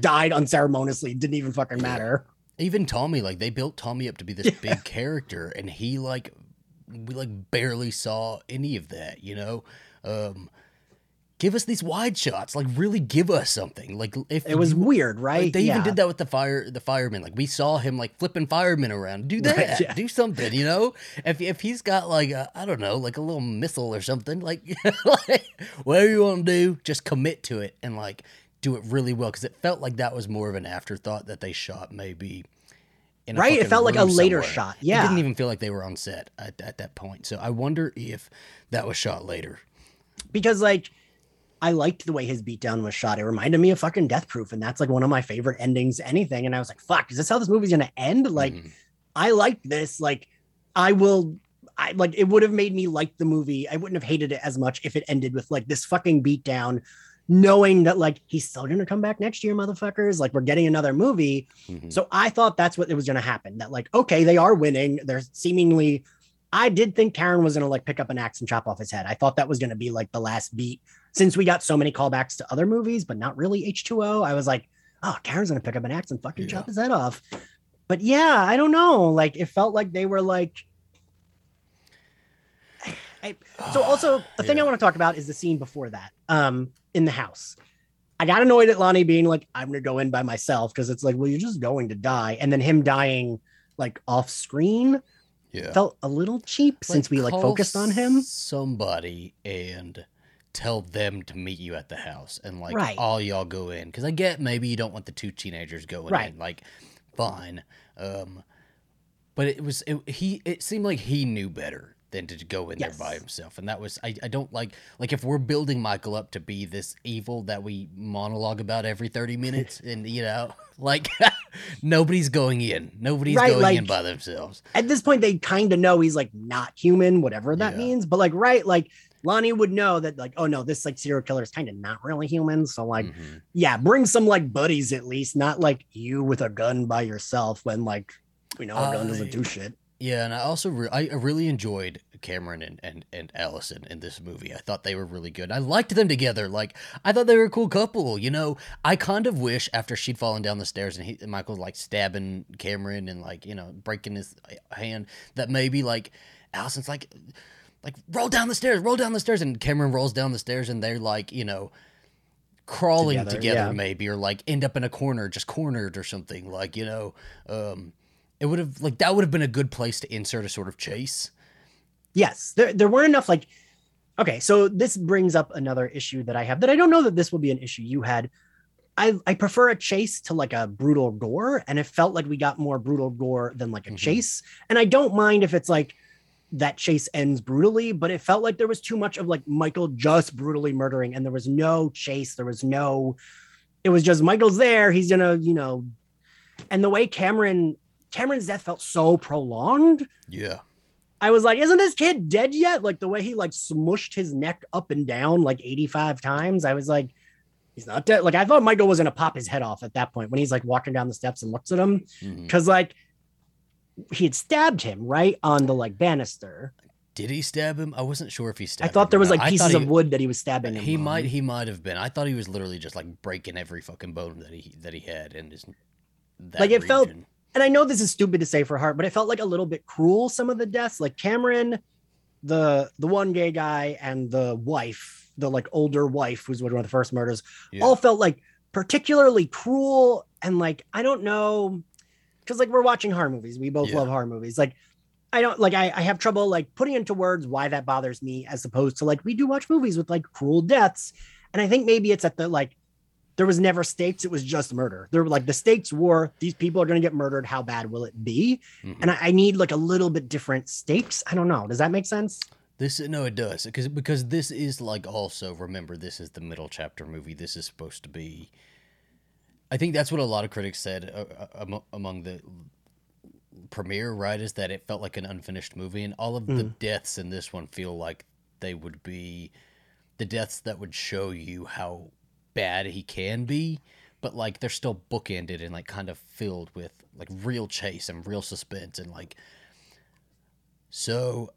died unceremoniously. Didn't even fucking matter. Even Tommy, like, they built Tommy up to be this big character, and he, like, we, like, barely saw any of that, you know? Um, give us these wide shots. Like, really give us something. Like, if It was you- weird, right? Like, they Yeah. even did that with the fire, the firemen. Like we saw him like flipping firemen around. Do that. Right, yeah. Do something. You know, if if he's got like a, I don't know, like a little missile or something, like, like whatever you want to do, just commit to it and like do it really well. Because it felt like that was more of an afterthought that they shot maybe in a right? It felt like a later somewhere. shot. Yeah it didn't even feel like they were on set at, at that point. So I wonder if that was shot later. because like I liked the way his beatdown was shot. It reminded me of fucking Death Proof, and that's like one of my favorite endings anything. And I was like, "Fuck, is this how this movie's gonna end?" Like, Mhm. I liked this. Like, I will. I like it would have made me like the movie. I wouldn't have hated it as much if it ended with like this fucking beatdown, knowing that like he's still gonna come back next year, motherfuckers. Like we're getting another movie. Mhm. So I thought that's what it was going to happen. That like, okay, they are winning. They're seemingly. I did think Karen was going to like pick up an axe and chop off his head. I thought that was going to be like the last beat since we got so many callbacks to other movies, but not really H2O. I was like, oh, Karen's going to pick up an axe and fucking Yeah. chop his head off. But yeah, I don't know. Like it felt like they were like. I, so also the thing I want to talk about is the scene before that, um, in the house. I got annoyed at Lonnie being like, "I'm gonna go in by myself" because it's like, well, you're just going to die, and then him dying like off screen yeah. felt a little cheap since we like focused on him. Somebody and tell them to meet you at the house and like Right. all y'all go in because I get maybe you don't want the two teenagers going Right. in. Like, fine. Um, but it was it, he. It seemed like he knew better than to go in Yes. there by himself, and that was I. I don't like like if we're building Michael up to be this evil that we monologue about every thirty minutes, and you know, like nobody's going in, nobody's Right, going in by themselves. At this point, they kind of know he's like not human, whatever that Yeah. means. But like, right, like Lonnie would know that like, oh no, this like serial killer is kind of not really human. So like, Mhm. yeah, bring some like buddies at least, not like you with a gun by yourself when like we know a gun doesn't do shit. Yeah, and I also re- I I really enjoyed Cameron and, and and Allison in this movie. I thought they were really good. I liked them together. Like I thought they were a cool couple. You know, I kind of wish after she'd fallen down the stairs and he, Michael like stabbing Cameron and like you know breaking his hand that maybe like Allison's like like roll down the stairs, roll down the stairs, and Cameron rolls down the stairs and they're like you know crawling Together, together, yeah. maybe or like end up in a corner just cornered or something like you know um it would have like that would have been a good place to insert a sort of chase. Yes. There, there weren't enough like okay so this brings up another issue that i have that i don't know that this will be an issue you had. I i prefer a chase to like a brutal gore and it felt like we got more brutal gore than like a Mhm. chase. And i don't mind if it's like that chase ends brutally but it felt like there was too much of like michael just brutally murdering and there was no chase there was no it was just michael's there he's gonna you know and the way cameron cameron's death felt so prolonged yeah I was like, isn't this kid dead yet? Like the way he like smushed his neck up and down like 85 times. I was like, he's not dead. Like I thought Michael was gonna pop his head off at that point when he's like walking down the steps and looks at him. Mhm. Cause like he had stabbed him right on the like banister. did he stab him i wasn't sure if he stabbed. I thought there was like pieces thought of wood that he was stabbing him. he on. might he might have been i thought he was literally just like breaking every fucking bone that he that he had and just that Like, it felt- and I know this is stupid to say for heart, but it felt like a little bit cruel. Some of the deaths, like Cameron, the the one gay guy, and the wife, the like older wife, who's one of the first murders, Yeah. all felt like particularly cruel and like I don't know, because like we're watching horror movies, we both Yeah. love horror movies. Like I don't like I, I have trouble like putting into words why that bothers me, as opposed to like we do watch movies with like cruel deaths, and I think maybe it's at the like there was never stakes; it was just murder. There were like the stakes were these people are going to get murdered. How bad will it be? Mhm. And I, I need like a little bit different stakes. I don't know. Does that make sense? This no, it does because because this is like also remember this is the middle chapter movie. This is supposed to be. I think that's what a lot of critics said uh, uh, among the premiere. Right, is that it felt like an unfinished movie, and all of the Mm. deaths in this one feel like they would be the deaths that would show you how bad he can be, but like they're still bookended and like kind of filled with like real chase and real suspense and like. So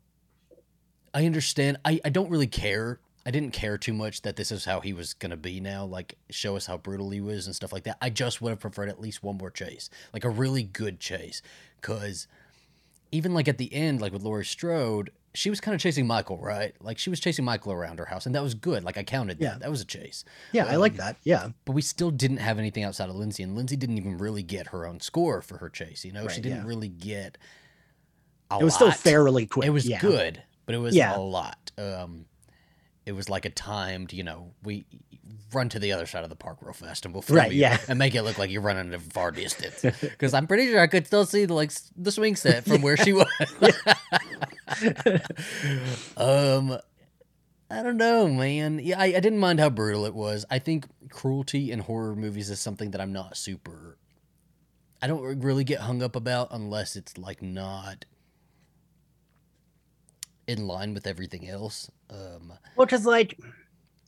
I understand. I, I don't really care. I didn't care too much that this is how he was gonna be now. Like show us how brutal he was and stuff like that. I just would have preferred at least one more chase, like a really good chase, because even like at the end, like with Laurie Strode, she was kind of chasing Michael, right? Like she was chasing Michael around her house, and that was good. Like I counted that. Yeah. That was a chase. Yeah, I like Um, that. Yeah. But we still didn't have anything outside of Lindsay, and Lindsay didn't even really get her own score for her chase. You know, she didn't yeah. really get. A It was still fairly quick. It was yeah. good, but it was Yeah. a lot. Um, it was like a timed, you know, we run to the other side of the park real fast and we'll film Right, you yeah. and make it look like you're running a far distance. Because I'm pretty sure I could still see the like the swing set from where she was. um, I don't know, man. Yeah, I, I didn't mind how brutal it was. I think cruelty in horror movies is something that I'm not super. I don't really get hung up about unless it's like not in line with everything else. Um, Well, because like,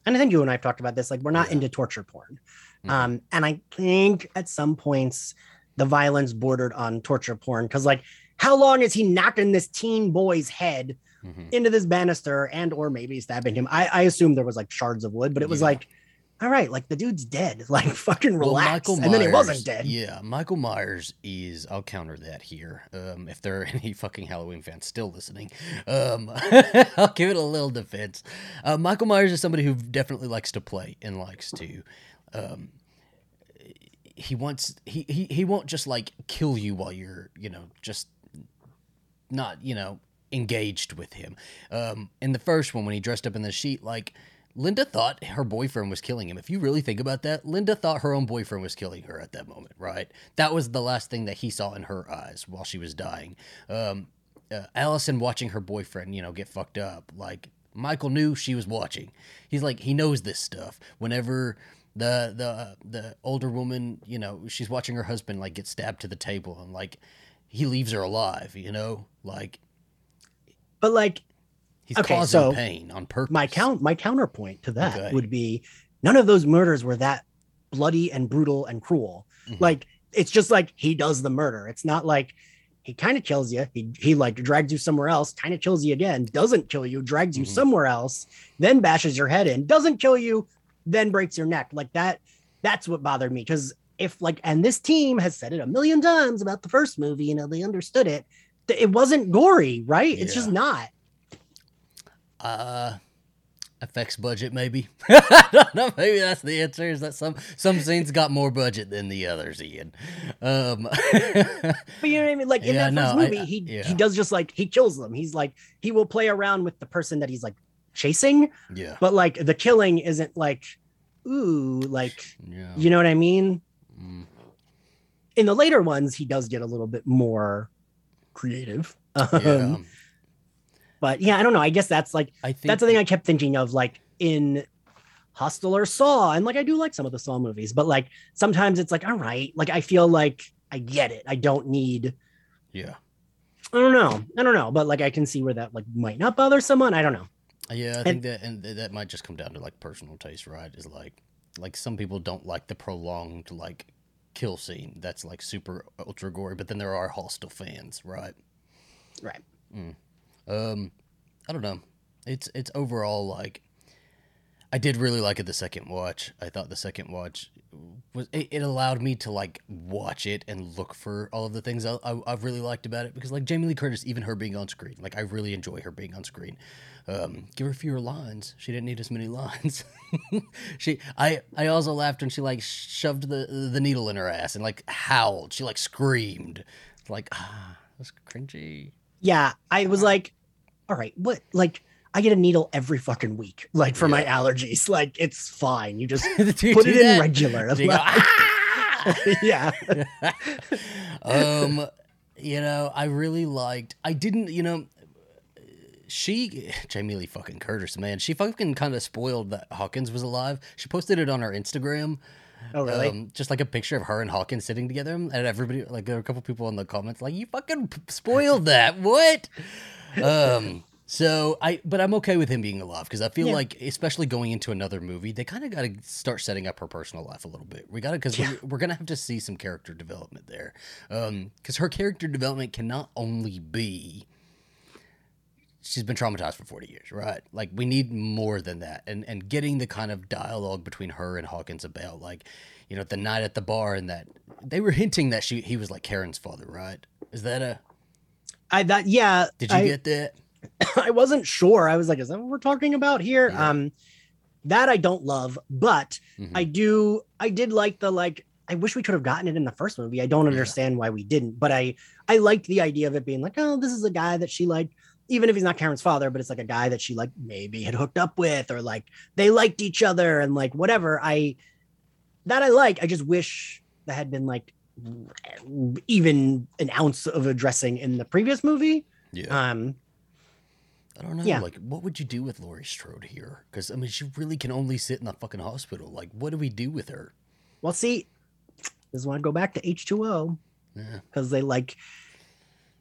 and I think you and I've talked about this. Like, we're not Yeah. into torture porn, mhm. um, and I think at some points the violence bordered on torture porn. Because like, how long is he knocking this teen boy's head mhm. into this banister, and or maybe stabbing him? I, I assume there was like shards of wood, but it was Yeah. like, all right, like the dude's dead. Like, fucking Well, relax. and then he wasn't dead. Yeah, Michael Myers is. I'll counter that here. Um, if there are any fucking Halloween fans still listening, um, I'll give it a little defense. Uh, Michael Myers is somebody who definitely likes to play and likes to. Um, he wants he, he he won't just like kill you while you're you know just not you know engaged with him. Um, in the first one when he dressed up in the sheet, like Linda thought her boyfriend was killing him. If you really think about that, Linda thought her own boyfriend was killing her at that moment, right? That was the last thing that he saw in her eyes while she was dying. Um, uh, Allison watching her boyfriend, you know, get fucked up. Like Michael knew she was watching. He's like he knows this stuff. Whenever the the the older woman, you know, she's watching her husband like get stabbed to the table and like he leaves her alive, you know, like But like, he's Okay, causing so pain on purpose. my count my counterpoint to that Okay. would be none of those murders were that bloody and brutal and cruel Mhm. like it's just like he does the murder it's not like he kind of kills you he, he like drags you somewhere else kind of kills you again doesn't kill you drags you Mhm. somewhere else then bashes your head in doesn't kill you then breaks your neck like that that's what bothered me because if like and this team has said it a million times about the first movie you know they understood it it wasn't gory right it's just not Uh, effects budget maybe. I don't know. Maybe that's the answer. Is that some some scenes got more budget than the others? Ian. Um, But you know what I mean? Like in Yeah, that first I- movie, I- he yeah. he does just like he kills them. He's like he will play around with the person that he's like chasing, yeah. but like the killing isn't like ooh, like Yeah. you know what I mean? Mm. In the later ones, he does get a little bit more creative. Um, yeah. But yeah, I don't know. I guess that's like I think that's the thing I kept thinking of, like in Hostel or Saw, and like I do like some of the Saw movies, but like sometimes it's like all right, like I feel like I get it. I don't need. Yeah. I don't know. I don't know, but like I can see where that like might not bother someone. I don't know. Yeah, I think that and that might just come down to like personal taste, right? Is like like some people don't like the prolonged like kill scene that's like super ultra gory, but then there are Hostel fans, right? Right. Mm. Um, I don't know. It's it's overall like I did really like it the second watch. I thought the second watch was it, it allowed me to like watch it and look for all of the things I, I I've really liked about it because like Jamie Lee Curtis, even her being on screen, like I really enjoy her being on screen. Um, give her fewer lines. She didn't need as many lines. she I I also laughed when she like shoved the the needle in her ass and like howled. She like screamed. Like ah, that's cringy. Yeah, I was like, all right, what? Like I get a needle every fucking week, like for my allergies. Like it's fine. You just you put it in regular. You go, "Ah!" yeah. um, you know, I really liked. I didn't, you know, she Jamie Lee fucking Curtis, man, she fucking kind of spoiled that Hawkins was alive. She posted it on her Instagram. Oh really? Um, just like a picture of her and Hawkins sitting together, and everybody, like, there were a couple people in the comments, like, "You fucking p- spoiled that, what?" Um, so I, but I'm okay with him being alive because I feel Yeah. like, especially going into another movie, they kind of got to start setting up her personal life a little bit. We got to because Yeah. we're, we're gonna have to see some character development there, um, because her character development cannot only be she's been traumatized for 40 years, right? Like we need more than that. And and getting the kind of dialogue between her and Hawkins about like, you know, the night at the bar and that they were hinting that she he was like Karen's father, right? Is that a I that yeah. Did you I, get that? I wasn't sure. I was like, is that what we're talking about here? Yeah. Um, that I don't love, but Mhm. I do. I did like the like. I wish we could have gotten it in the first movie. I don't Yeah. understand why we didn't, but I I liked the idea of it being like, oh, this is a guy that she like even if he's not Karen's father, but it's like a guy that she like maybe had hooked up with or like they liked each other and like whatever. I that I like. I just wish that had been like even an ounce of addressing in the previous movie. Yeah. Um, I don't know. yeah. Like, what would you do with Laurie Strode here? Because I mean, she really can only sit in the fucking hospital. Like, what do we do with her? well, see, this is when I go back to H2O Yeah. because they like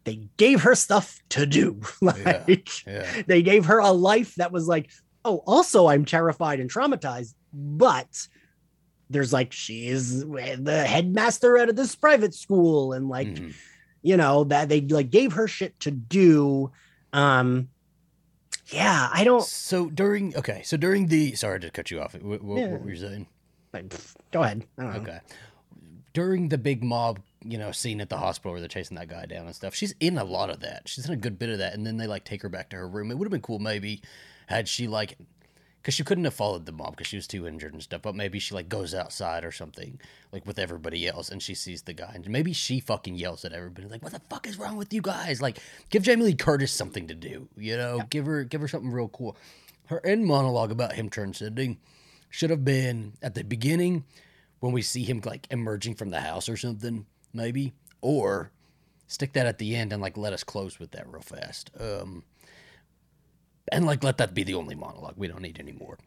they gave her stuff to do. like Yeah. they gave her a life that was like, oh, also I'm terrified and traumatized, but there's like she is the headmaster out of this private school and like Mhm. you know that they like gave her shit to do um yeah i don't So during okay, so during the sorry to cut you off. What, what, Yeah. what were you saying? go ahead don't know Okay. During the big mob, you know, scene at the hospital where they're chasing that guy down and stuff, she's in a lot of that. She's in a good bit of that, and then they like take her back to her room. It would have been cool maybe had she like, because she couldn't have followed the mob because she was too injured and stuff. But maybe she like goes outside or something like with everybody else, and she sees the guy, and maybe she fucking yells at everybody like, "What the fuck is wrong with you guys?" Like, give Jamie Lee Curtis something to do, you know? Give her give her something real cool. Her end monologue about him transcending should have been at the beginning when we see him like emerging from the house or something, maybe, or stick that at the end and like let us close with that real fast. Um, and like let that be the only monologue. We don't need any more.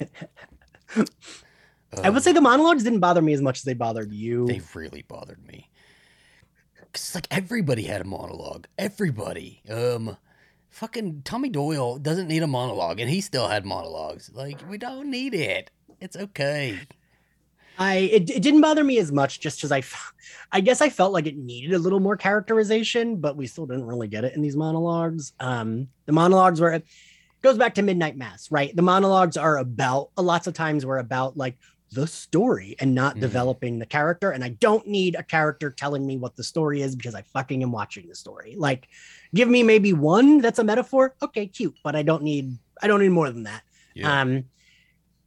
i would say the monologues didn't bother me as much as they bothered you They really bothered me. Cause like everybody had a monologue. Everybody. Um, fucking Tommy Doyle doesn't need a monologue, and he still had monologues. Like we don't need it. It's okay. I it, it didn't bother me as much just because i f- i guess i felt like it needed a little more characterization but we still didn't really get it in these monologues. Um the monologues were goes back to midnight mass right? The monologues are about lots of times were about like the story and not Mhm. developing the character and i don't need a character telling me what the story is because i fucking am watching the story. Like give me maybe one that's a metaphor? Okay cute but i don't need i don't need more than that. Yeah. um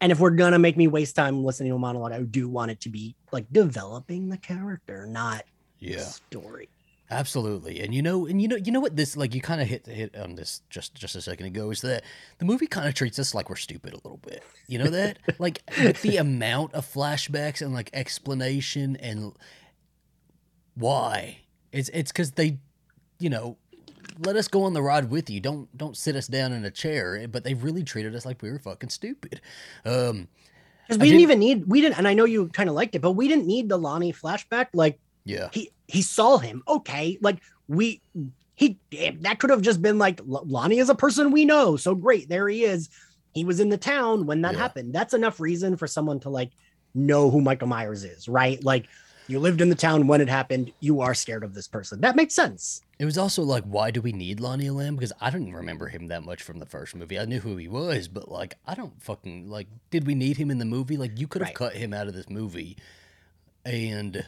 and if we're gonna make me waste time listening to a monologue i do want it to be like developing the character not the yeah. story Absolutely, and you know, and you know, you know what this like. You kind of hit hit on this just just a second ago. Is that the movie kind of treats us like we're stupid a little bit. You know that, like with the amount of flashbacks and like explanation and why it's it's because they, you know, let us go on the ride with you. Don't don't sit us down in a chair. But they really treated us like we were fucking stupid. Um, because we didn't did- even need we didn't and i know you kind of liked it but we didn't need the lonnie flashback. Like yeah, he he saw him. Okay. Like we he that could have just been like "L- lonnie is a person we know. So great. There he is. He was in the town when that Yeah. happened. That's enough reason for someone to like know who michael myers is right? Like you lived in the town when it happened you are scared of this person that makes sense It was also like, why do we need Lonnie Elam? Because I didn't remember him that much from the first movie. I knew who he was, but like, I don't fucking like. Did we need him in the movie? Like, you could have Right. cut him out of this movie, and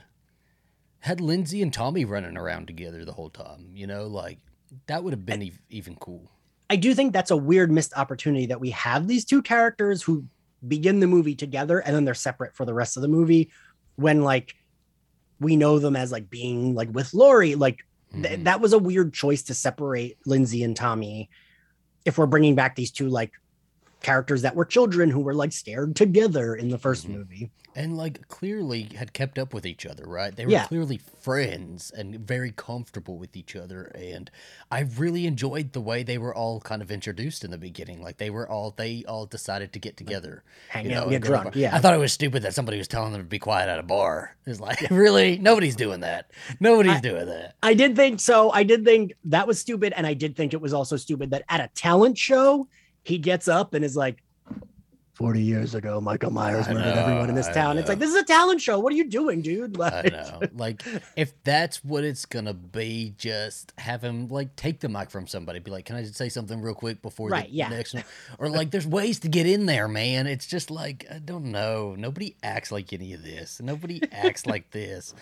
had Lindsay and Tommy running around together the whole time. You know, like that would have been ev- even cool. I do think that's a weird missed opportunity that we have these two characters who begin the movie together and then they're separate for the rest of the movie when like we know them as like being like with Laurie like th- Mhm. that was a weird choice to separate Lindsay and Tommy if we're bringing back these two like characters that were children who were like scared together in the 1st Mhm. movie and like clearly had kept up with each other, right? They were Yeah. clearly friends and very comfortable with each other. And I really enjoyed the way they were all kind of introduced in the beginning. Like they were all they all decided to get together. hang you out know, get and go to a drunk yeah I thought it was stupid that somebody was telling them to be quiet at a bar. It's like really nobody's doing that. Nobody's I- doing that. I did think so. I did think that was stupid. And I did think it was also stupid that at a talent show, he gets up and is like, 40 years ago, Michael Myers I murdered know, everyone in this I town. It's like, this is a talent show. What are you doing, dude? I Like, know. Like if that's what it's gonna be, just have him like take the mic from somebody. Be like, "Can I just say something real quick before Right, the yeah. next one?" Or like, there's ways to get in there, man. It's just like I don't know. Nobody acts like any of this. Nobody acts like this.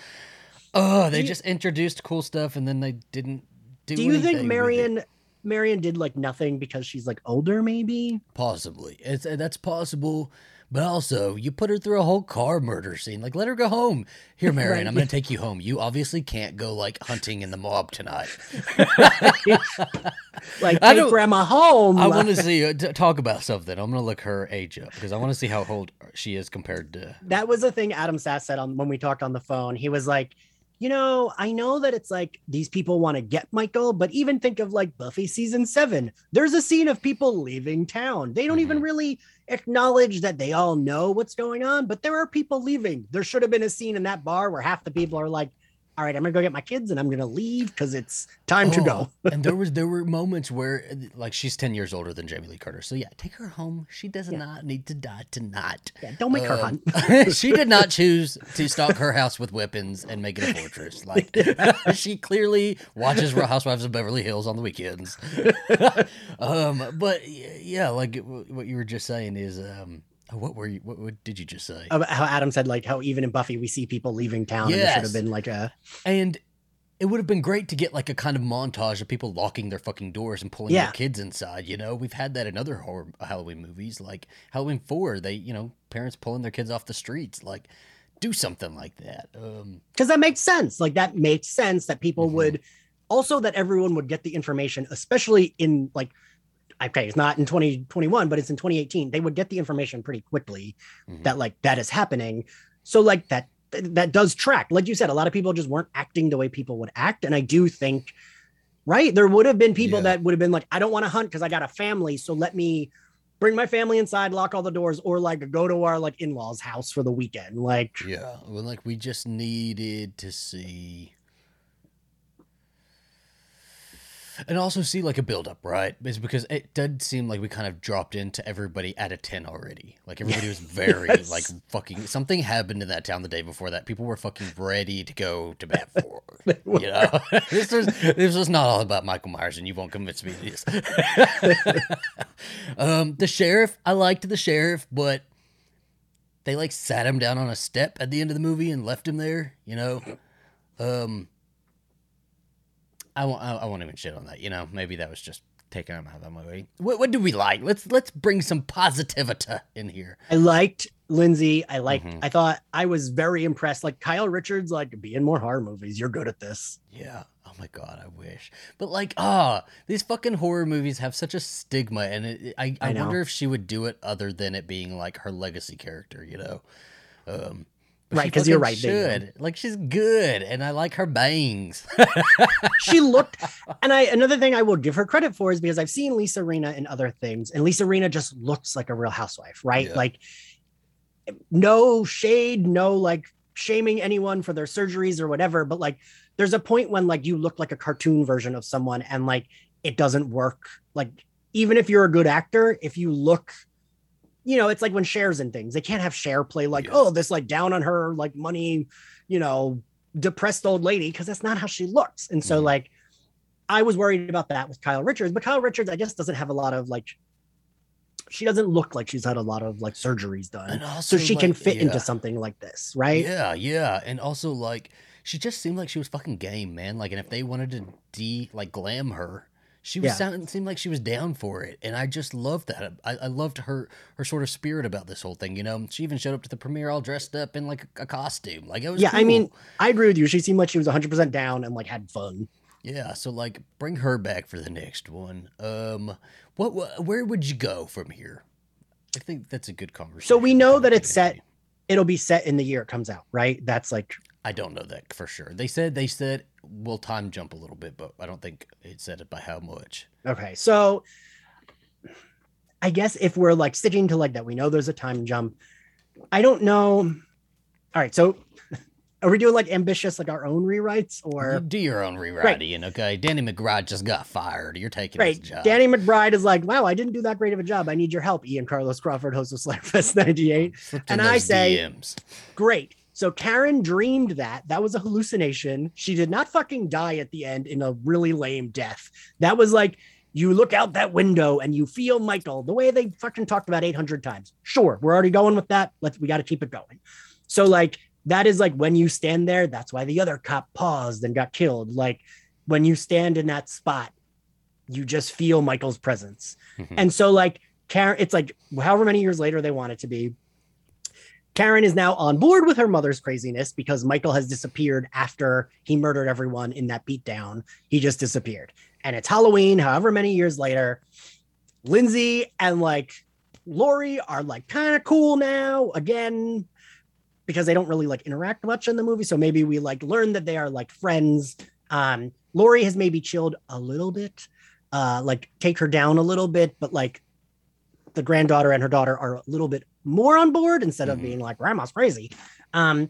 Oh, they you- just introduced cool stuff and then they didn't do. do you think. Marion Marion did like nothing because she's like older, maybe? Possibly, it's uh, that's possible. But also, you put her through a whole car murder scene. Like, let her go home. Here, Marion, Right. I'm going to take you home. You obviously can't go like hunting in the mob tonight. Like I take grandma home. I want to see uh, talk about something. I'm going to look her age up because I want to see how old she is compared to. that was the thing Adam Sass said on when we talked on the phone. He was like, you know, I know that it's like these people want to get Michael, but even think of like Buffy season seven. There's a scene of people leaving town. They don't even Mhm. really acknowledge that they all know what's going on, but there are people leaving. There should have been a scene in that bar where half the people are like, all right, I'm gonna go get my kids and I'm gonna leave because it's time to go. Oh, and there was there were moments where uh, like she's 10 years older than Jamie Lee Curtis. So yeah, take her home. She does Yeah. not need to die tonight. Yeah, don't make her Um, hunt. she did not choose to stalk her house with weapons and make it a fortress. Like she clearly watches Real Housewives of Beverly Hills on the weekends. um, but yeah, like what you were just saying is, um, what were you? What, what did you just say? About how Adam said, like how even in Buffy we see people leaving town. And there should have been like a And it would have been great to get like a kind of montage of people locking their fucking doors and pulling Yeah. their kids inside. You know, we've had that in other horror Halloween movies, like Halloween Four. They, you know, parents pulling their kids off the streets. Like, do something like that. Um, because that makes sense. Like that makes sense that people Mhm. would also that everyone would get the information, especially in like okay, it's not in 2021, but it's in 2018. They would get the information pretty quickly Mhm. that like that is happening. So like that that does track. Like you said, a lot of people just weren't acting the way people would act. And I do think right, there would have been people Yeah. that would have been like, I don't want to hunt because I got a family. So let me bring my family inside, lock all the doors, or like go to our like in-laws house for the weekend. Like yeah, well, like we just needed to see. And also see like a build up, right? Is because it did seem like we kind of dropped into everybody at a 10 already. Like everybody was very Yes. like fucking something happened in that town the day before that. People were fucking ready to go to bat for. you know? this was this was not all about Michael Myers and you won't convince me of this. um the sheriff, I liked the sheriff, but they like sat him down on a step at the end of the movie and left him there, you know? Um I won't. I, won't even shit on that. You know, maybe that was just taking him out of the movie. What, what do we like? Let's let's bring some positivity in here. I liked Lindsay. I liked. Mhm. I thought I was very impressed. Like Kyle Richards, like be in more horror movies. You're good at this. Yeah. Oh my god, I wish. But like, ah, these fucking horror movies have such a stigma, and it- I I, I wonder if she would do it other than it being like her legacy character. You know. Um, but Right, because you're right, Should like she's good, and I like her bangs. She looked, and I another thing I will give her credit for is because I've seen Lisa Rinna in other things, and Lisa Rinna just looks like a real housewife, right? Yeah. Like no shade, no like shaming anyone for their surgeries or whatever, but like there's a point when like you look like a cartoon version of someone and like it doesn't work. Like even if you're a good actor, if you look you know, it's like when shares and things, they can't have Cher play like, Yeah. oh, this like down on her, like money, you know, depressed old lady, because that's not how she looks. And so, Mhm. like, I was worried about that with Kyle Richards, but Kyle Richards, I guess, doesn't have a lot of like, she doesn't look like she's had a lot of like surgeries done. And also, So she can fit yeah. into something like this, right? Yeah, yeah, and also like she just seemed like she was fucking game, man. Like, and if they wanted to de like glam her, she was Yeah. sounding seemed like she was down for it, and I just loved that. I, I loved her her sort of spirit about this whole thing. You know, she even showed up to the premiere all dressed up in like a, costume. Like it was. Yeah, I mean. I agree with you. She seemed like she was 100% down and like had fun. yeah. So like, bring her back for the next one. Um, what, what where would you go from here? I think that's a good conversation. So we know that it's set- It'll be set in the year it comes out, right? That's like, I don't know that for sure. They said they said we'll time jump a little bit, but I don't think it said it by how much. okay. So I guess if we're like sticking to like that, we know there's a time jump. I don't know. All right. So are we doing like ambitious, like our own rewrites You or? do your own rewrite rewriting, okay? Danny McBride just got fired. You're taking Right. his job. Danny McBride is like, wow, I didn't do that great of a job. I need your help. Ian Carlos Crawford, host of Slayerfest 98. And I say- DMs. Great. So Karen dreamed that. That was a hallucination. She did not fucking die at the end in a really lame death. That was like you look out that window and you feel Michael the way they fucking talked about 800 times. Sure, we're already going with that. Let's we got to keep it going. So like that is like when you stand there, that's why the other cop paused and got killed. Like when you stand in that spot, you just feel Michael's presence. Mhm. And so like Karen, it's like however many years later they want it to be. Karen is now on board with her mother's craziness because Michael has disappeared after he murdered everyone in that beatdown. He just disappeared. And it's Halloween, however many years later. Lindsay and like Laurie are like kind of cool now again because they don't really like interact much in the movie. So maybe we like learn that they are like friends. Um, Laurie has maybe chilled a little bit, uh, like take her down a little bit, but like the granddaughter and her daughter are a little bit more on board instead of Mhm. being like grandma's crazy. Um,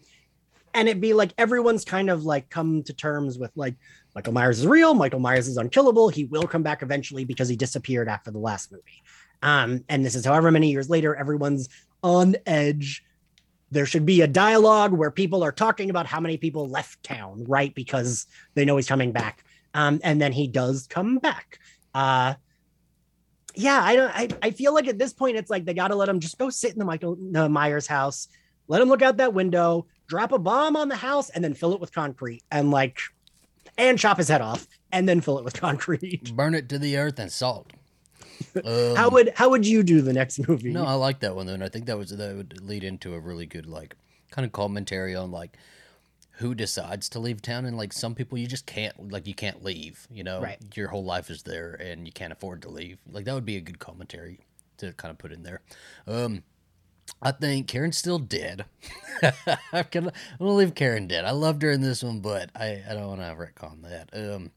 and it'd be like everyone's kind of like come to terms with like Michael Myers is real, Michael Myers is unkillable. He will come back eventually because he disappeared after the last movie. Um, and this is however many years later, everyone's on edge. There should be a dialogue where people are talking about how many people left town, right? Because they know he's coming back. Um, and then he does come back. Uh, yeah, I don't. I, I feel like at this point, it's like they got to let him just go sit in the Michael the Myers house, let him look out that window, drop a bomb on the house, and then fill it with concrete, and like, and chop his head off, and then fill it with concrete. Burn it to the earth and salt. Um, how would how would you do the next movie? No, I like that one though, and I think that was that would lead into a really good like kind of commentary on like who decides to leave town and like some people you just can't like you can't leave, you know. Right. Your whole life is there and you can't afford to leave. Like that would be a good commentary to kind of put in there. Um I think Karen's still dead. I'm gonna I'm gonna leave Karen dead. I loved her in this one, but I, I don't want to retcon that. Um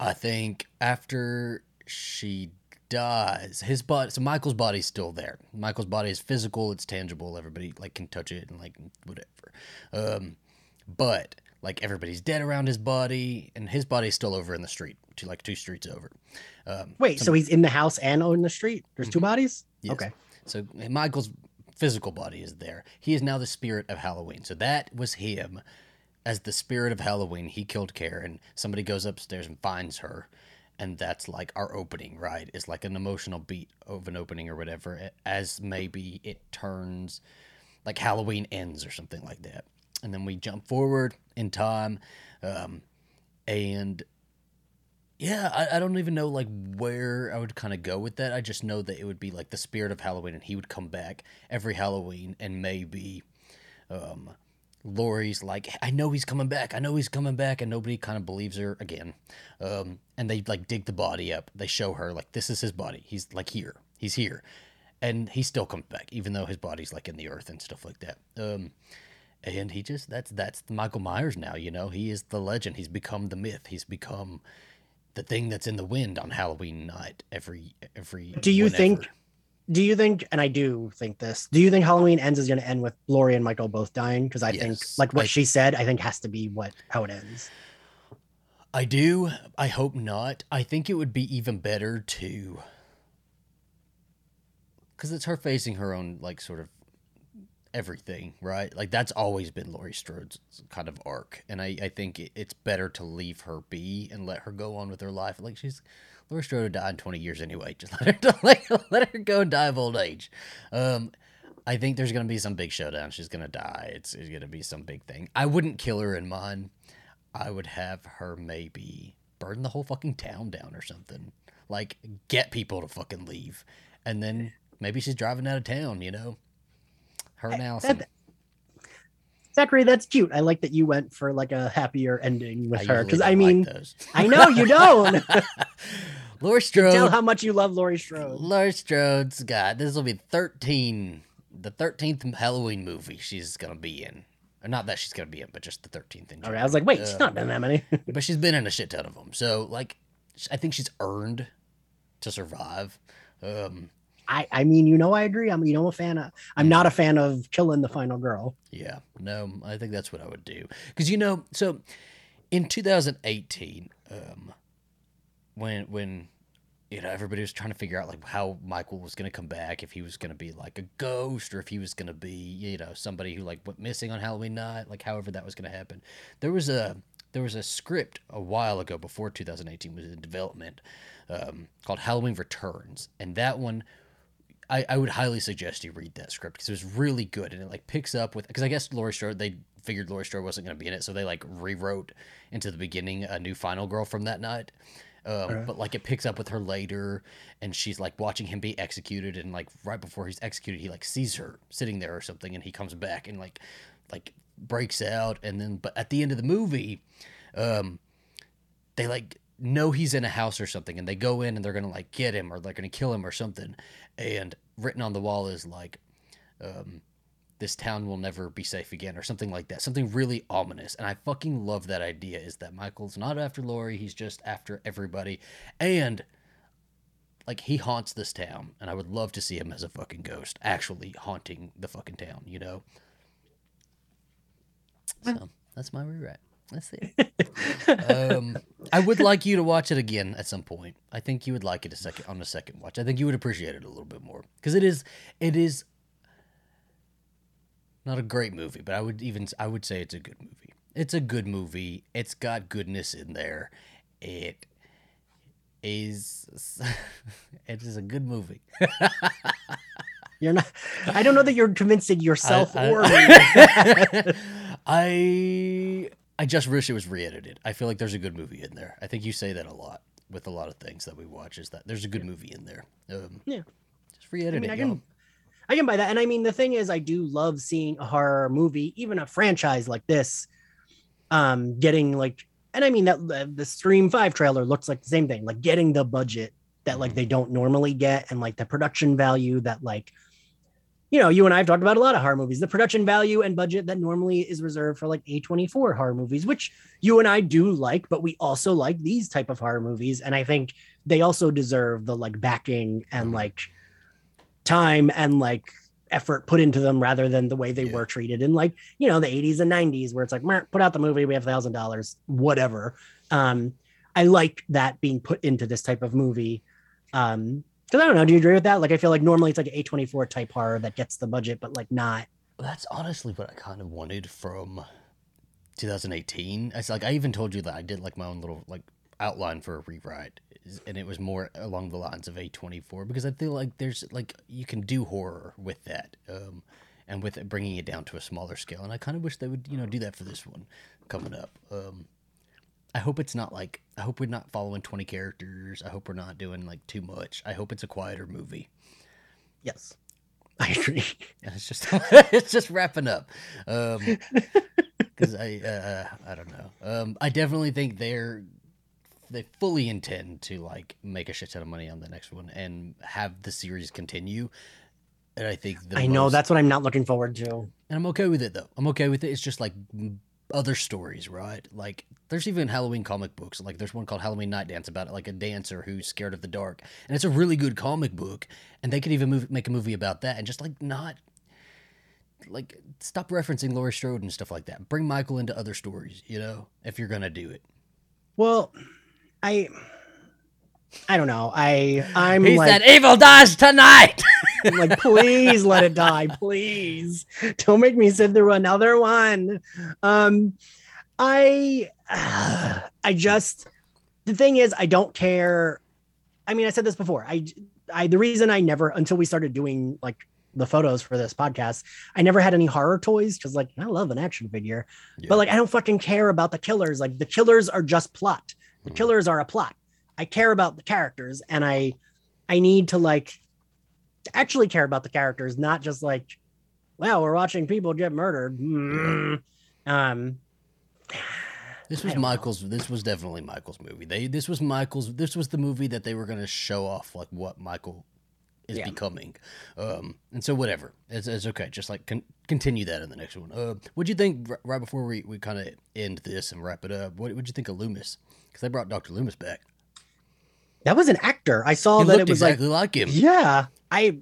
I think after she dies, his body. So Michael's body's still there. Michael's body is physical. It's tangible. Everybody like can touch it and like whatever. Um, but like everybody's dead around his body, and his body's still over in the street, two like two streets over. Um, Wait, so he's in the house and on the street? There's two Mhm. bodies? Yes. Okay. So Michael's physical body is there. He is now the spirit of Halloween. So that was him as the spirit of Halloween. He killed Karen. Somebody goes upstairs and finds her. And that's like our opening, right? It's like an emotional beat of an opening or whatever, as maybe it turns like Halloween ends or something like that. And then we jump forward in time. Um, and yeah, I, I don't even know like where I would kind of go with that. I just know that it would be like the spirit of Halloween, and he would come back every Halloween, and maybe um, Laurie's like, I know he's coming back. I know he's coming back, and nobody kind of believes her again. Um, and they like dig the body up. They show her like this is his body. He's like here. He's here, and he still comes back, even though his body's like in the earth and stuff like that. Um, and he just that's that's Michael Myers now. You know, he is the legend. He's become the myth. He's become the thing that's in the wind on Halloween night every every. Do you whenever. think- Do you think, and I do think this, do you think Halloween ends is going to end with Laurie and Michael both dying? Because I think, like what I- she said, I think has to be what how it ends. I do. I hope not. I think it would be even better to. Because it's her facing her own, like, sort of everything, right? Like, that's always been Laurie Strode's kind of arc. And I, I think it, it's better to leave her be and let her go on with her life. Like, she's. Laurie Strode would die in 20 years anyway. Just let her, like, let her go die of old age. Um, I think there's to be some big showdown. She's to die. It's, it's to be some big thing. I wouldn't kill her in mine. I would have her maybe burn the whole fucking town down or something. Like get people to fucking leave, and then maybe she's driving out of town. You know, her and Allyson. That- Zachary, that's cute. I like that you went for like a happier ending with I her. Because I mean, those. I know you don't. Laurie Strode. Tell how much you love Laurie Strode. Laurie Strode's got this will be thirteen, the thirteenth Halloween movie she's gonna be in. Or not that she's gonna be in, but just the thirteenth in Okay, general. I was like, wait, she's Uh, not done that many. but she's been in a shit ton of them. So like, I think she's earned to survive. Um, I, I mean, you know, I agree. I'm, you know, a fan of. I'm not a fan of killing the final girl. Yeah, no, I think that's what I would do. Because you know, so in 2018, um, when when you know everybody was trying to figure out like how Michael was going to come back, if he was going to be like a ghost or if he was going to be you know somebody who like went missing on Halloween night, like however that was going to happen. There was a there was a script a while ago before 2018 was in development um, called Halloween Returns, and that one I, I would highly suggest you read that script because it was really good and it like picks up with because I guess Laurie Strode they figured Laurie Strode wasn't going to be in it so they like rewrote into the beginning a new final girl from that night Um. But like it picks up with her later, and she's like watching him be executed, and like right before he's executed, he like sees her sitting there or something, and he comes back and like like breaks out, and then but at the end of the movie, um, they like know he's in a house or something, and they go in and they're gonna like get him or they're gonna kill him or something, and written on the wall is like, um, this town will never be safe again or something like that something really ominous and i fucking love that idea is that michael's not after Laurie he's just after everybody and like he haunts this town and i would love to see him as a fucking ghost actually haunting the fucking town you know? So that's my rewrite that's it um i would like you to watch it again at some point i think you would like it a second on a second watch i think you would appreciate it a little bit more because it is it is not a great movie, but I would even I would say it's a good movie. It's a good movie. It's got goodness in there. It is it is a good movie. You're not. I don't know that you're convincing yourself I, or me. I, I just wish it was re-edited. I feel like there's a good movie in there. I think you say that a lot with a lot of things that we watch. Is that there's a good movie in there? Um, Yeah. just re-edit I mean, it. I y'all. can, I can buy that. And I mean, the thing is, I do love seeing a horror movie, even a franchise like this, um, getting like, and I mean that the, the Scream Five trailer looks like the same thing, like getting the budget that like Mhm. they don't normally get, and like the production value that like, you know, you and I have talked about a lot of horror movies, the production value and budget that normally is reserved for like A24 horror movies, which you and I do like, but we also like these type of horror movies, and I think they also deserve the like backing and Mhm. like time and like effort put into them rather than the way they Yeah. were treated in like you know the 80s and 90s where it's like put out the movie we have thousand dollars whatever um i like that being put into this type of movie um because i don't know do you agree with that like i feel like normally it's like an a24 type horror that gets the budget but like not That's honestly what I kind of wanted from 2018. It's like I even told you that I did like my own little like outline for a rewrite, and it was more along the lines of A24 because I feel like there's like you can do horror with that, um, and with it bringing it down to a smaller scale. And I kind of wish they would you know do that for this one coming up. Um, I hope it's not like I hope we're not following 20 characters. I hope we're not doing like too much. I hope it's a quieter movie. yes. I agree. It's just it's just wrapping up. Um because i uh i don't know. Um i definitely think they're they fully intend to like make a shit ton of money on the next one and have the series continue. And i think the i know. that's what i'm not looking forward to. And i'm okay with it though. I'm okay with it. It's just like other stories right like there's even halloween comic books like there's one called halloween night dance about like a dancer who's scared of the dark and it's a really good comic book and they could even move, make a movie about that and just like not like stop referencing Laurie Strode and stuff like that. Bring Michael into other stories, you know, if you're gonna do it. well i i don't know i i'm he like said, "Evil dies tonight." I'm like, please let it die, please. Don't make me sit through another one. Um, I, I just, the thing is, I don't care. I mean, I said this before. I, I, the reason I never, until we started doing like the photos for this podcast, I never had any horror toys because, like, I love an action figure, Yeah. but like, I don't fucking care about the killers. Like, the killers are just plot. The Mhm. killers are a plot. I care about the characters, and I, I need to like to actually care about the characters, not just like, wow, we're watching people get murdered. Mm. Um, This was don't know. Michael's. This was definitely Michael's movie. They. This was Michael's. This was the movie that they were gonna show off like what Michael is Yeah. becoming. Um, and so whatever, it's, it's okay. Just like con- continue that in the next one. Uh, what'd you think r- right before we, we kind of end this and wrap it up? What would you think of Loomis? Because they brought Doctor Loomis back. That was an actor. I saw he that it was like, exactly like, him. yeah, I,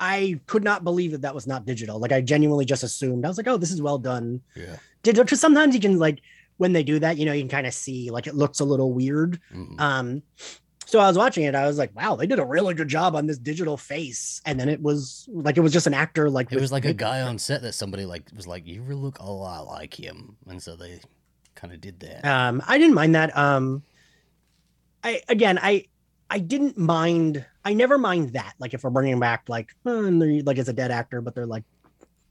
I could not believe that that was not digital. Like I genuinely just assumed. I was like, oh, this is well done. Yeah. Digital. Because sometimes you can like when they do that, you know, you can kind of see like it looks a little weird. Mhm. Um, so I was watching it. I was like, wow, they did a really good job on this digital face. And then it was like it was just an actor. Like It with- was like a guy on set that somebody like was like, "You really look a lot like him," and so they kind of did that. Um, I didn't mind that. Um, I again, I I didn't mind. I never mind that. Like if we're bringing back like oh, and they're- like it's a dead actor, but they're like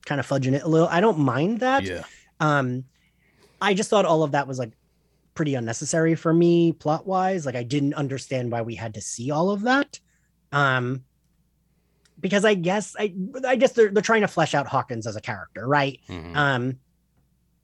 kind of fudging it a little. I don't mind that. yeah, Um, I just thought all of that was like pretty unnecessary for me plot wise. Like I didn't understand why we had to see all of that. Um, because I guess I I guess they're they're trying to flesh out Hawkins as a character, right? Mhm. Um,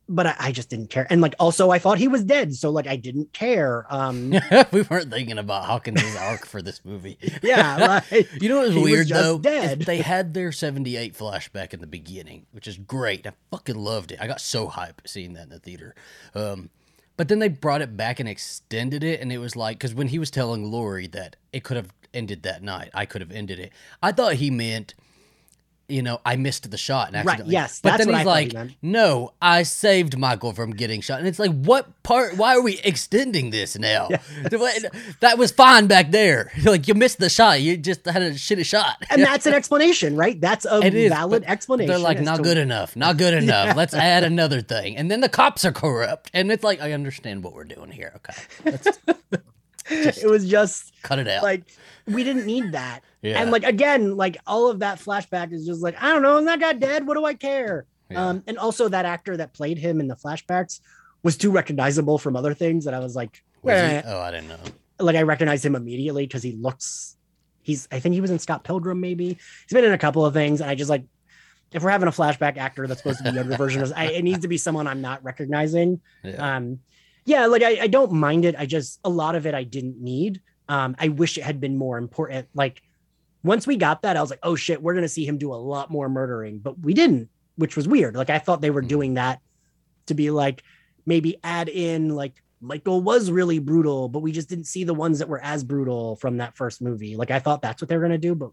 but I, I just didn't care, and like also I thought he was dead, so like I didn't care. Um, we weren't thinking about Hawkins' arc for this movie. yeah, like, You know what was He was weird just though? dead. They had their 78 flashback in the beginning, which is great. I fucking loved it. I got so hyped seeing that in the theater. Um, but then they brought it back and extended it, and it was like, because when he was telling Laurie that it could have ended that night, I could have ended it. I thought he meant, you know, I missed the shot and Right, accidentally. yes, but then he's like, no, I saved Michael from getting shot, and it's like, what part? Why are we extending this now? that was fine back there. Like you missed the shot, you just had a shitty shot. and that's an explanation, right? That's a is, valid explanation. They're like, not to- good enough, not good enough. Let's add another thing. And then the cops are corrupt. And it's like, I understand what we're doing here. Okay. It was just cut it out. like we didn't need that. Yeah. And like again, like all of that flashback is just like, I don't know, and that guy dead. What do I care? Yeah. Um, and also that actor that played him in the flashbacks was too recognizable from other things that I was like, Was eh. Oh, I didn't know. like I recognized him immediately because he looks he's I think he was in Scott Pilgrim, maybe. He's been in a couple of things, and I just like if we're having a flashback actor that's supposed to be younger version of I, it needs to be someone I'm not recognizing. Yeah. Um, yeah, like I, I don't mind it. I just a lot of it I didn't need. Um, I wish it had been more important. Like once we got that, I was like, oh shit, we're gonna see him do a lot more murdering, but we didn't, which was weird. Like I thought they were Mhm. doing that to be like maybe add in like Michael was really brutal, but we just didn't see the ones that were as brutal from that first movie. Like I thought that's what they were gonna do, but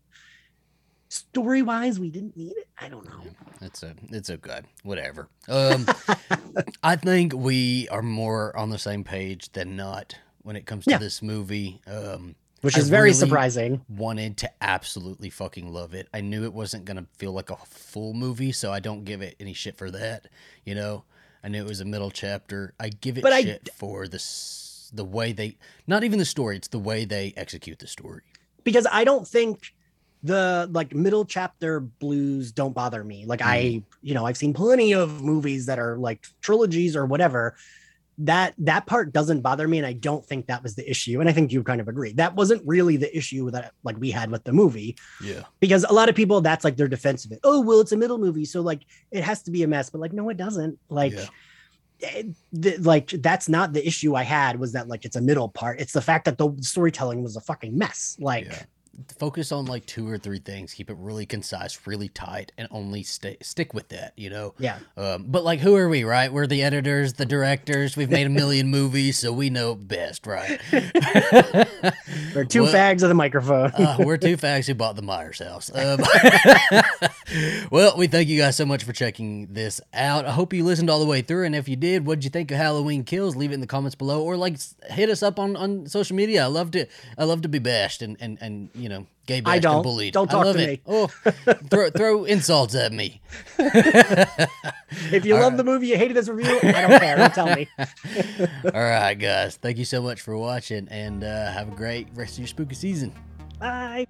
story wise, we didn't need it. I don't know. It's a, it's a good Whatever. Um, I think we are more on the same page than not when it comes to Yeah. this movie. Um, Which I is very really- surprising. wanted to absolutely fucking love it. I knew it wasn't gonna feel like a full movie, so I don't give it any shit for that. You know, I knew it was a middle chapter. I give it But I shit for the the way they, not even the story. It's the way they execute the story. because I don't think the like middle chapter blues don't bother me. Like I, mm. you know, I've seen plenty of movies that are like trilogies or whatever. That that part doesn't bother me, and I don't think that was the issue. And I think you kind of agree that wasn't really the issue that like we had with the movie Yeah, because a lot of people that's like their defense of it. Oh well, it's a middle movie, so like it has to be a mess. But like no, it doesn't. Like. Yeah. eh, the- like that's not the issue I had was that like it's a middle part. It's the fact that the storytelling was a fucking mess. Like yeah. Focus on like two or three things. Keep it really concise, really tight, and only stay stick with that. You know. yeah, Um, but like, who are we, right? We're the editors, the directors. We've made a million movies, so we know best, right? We're two Well- fags of the microphone. uh, we're two fags who bought the Myers house. Um, well, we thank you guys so much for checking this out. I hope you listened all the way through, and if you did, what'd you think of Halloween Kills? Leave it in the comments below, or like hit us up on, on social media. I love to I love to be bashed and and and you know gay bashed don't. and bullied. Don't I talk to it. me. Oh, throw throw insults at me. if you all love right. the movie, you hated this review, I don't care. Don't tell me. all right, guys. Thank you so much for watching, and uh, have a great rest of your spooky season. Bye.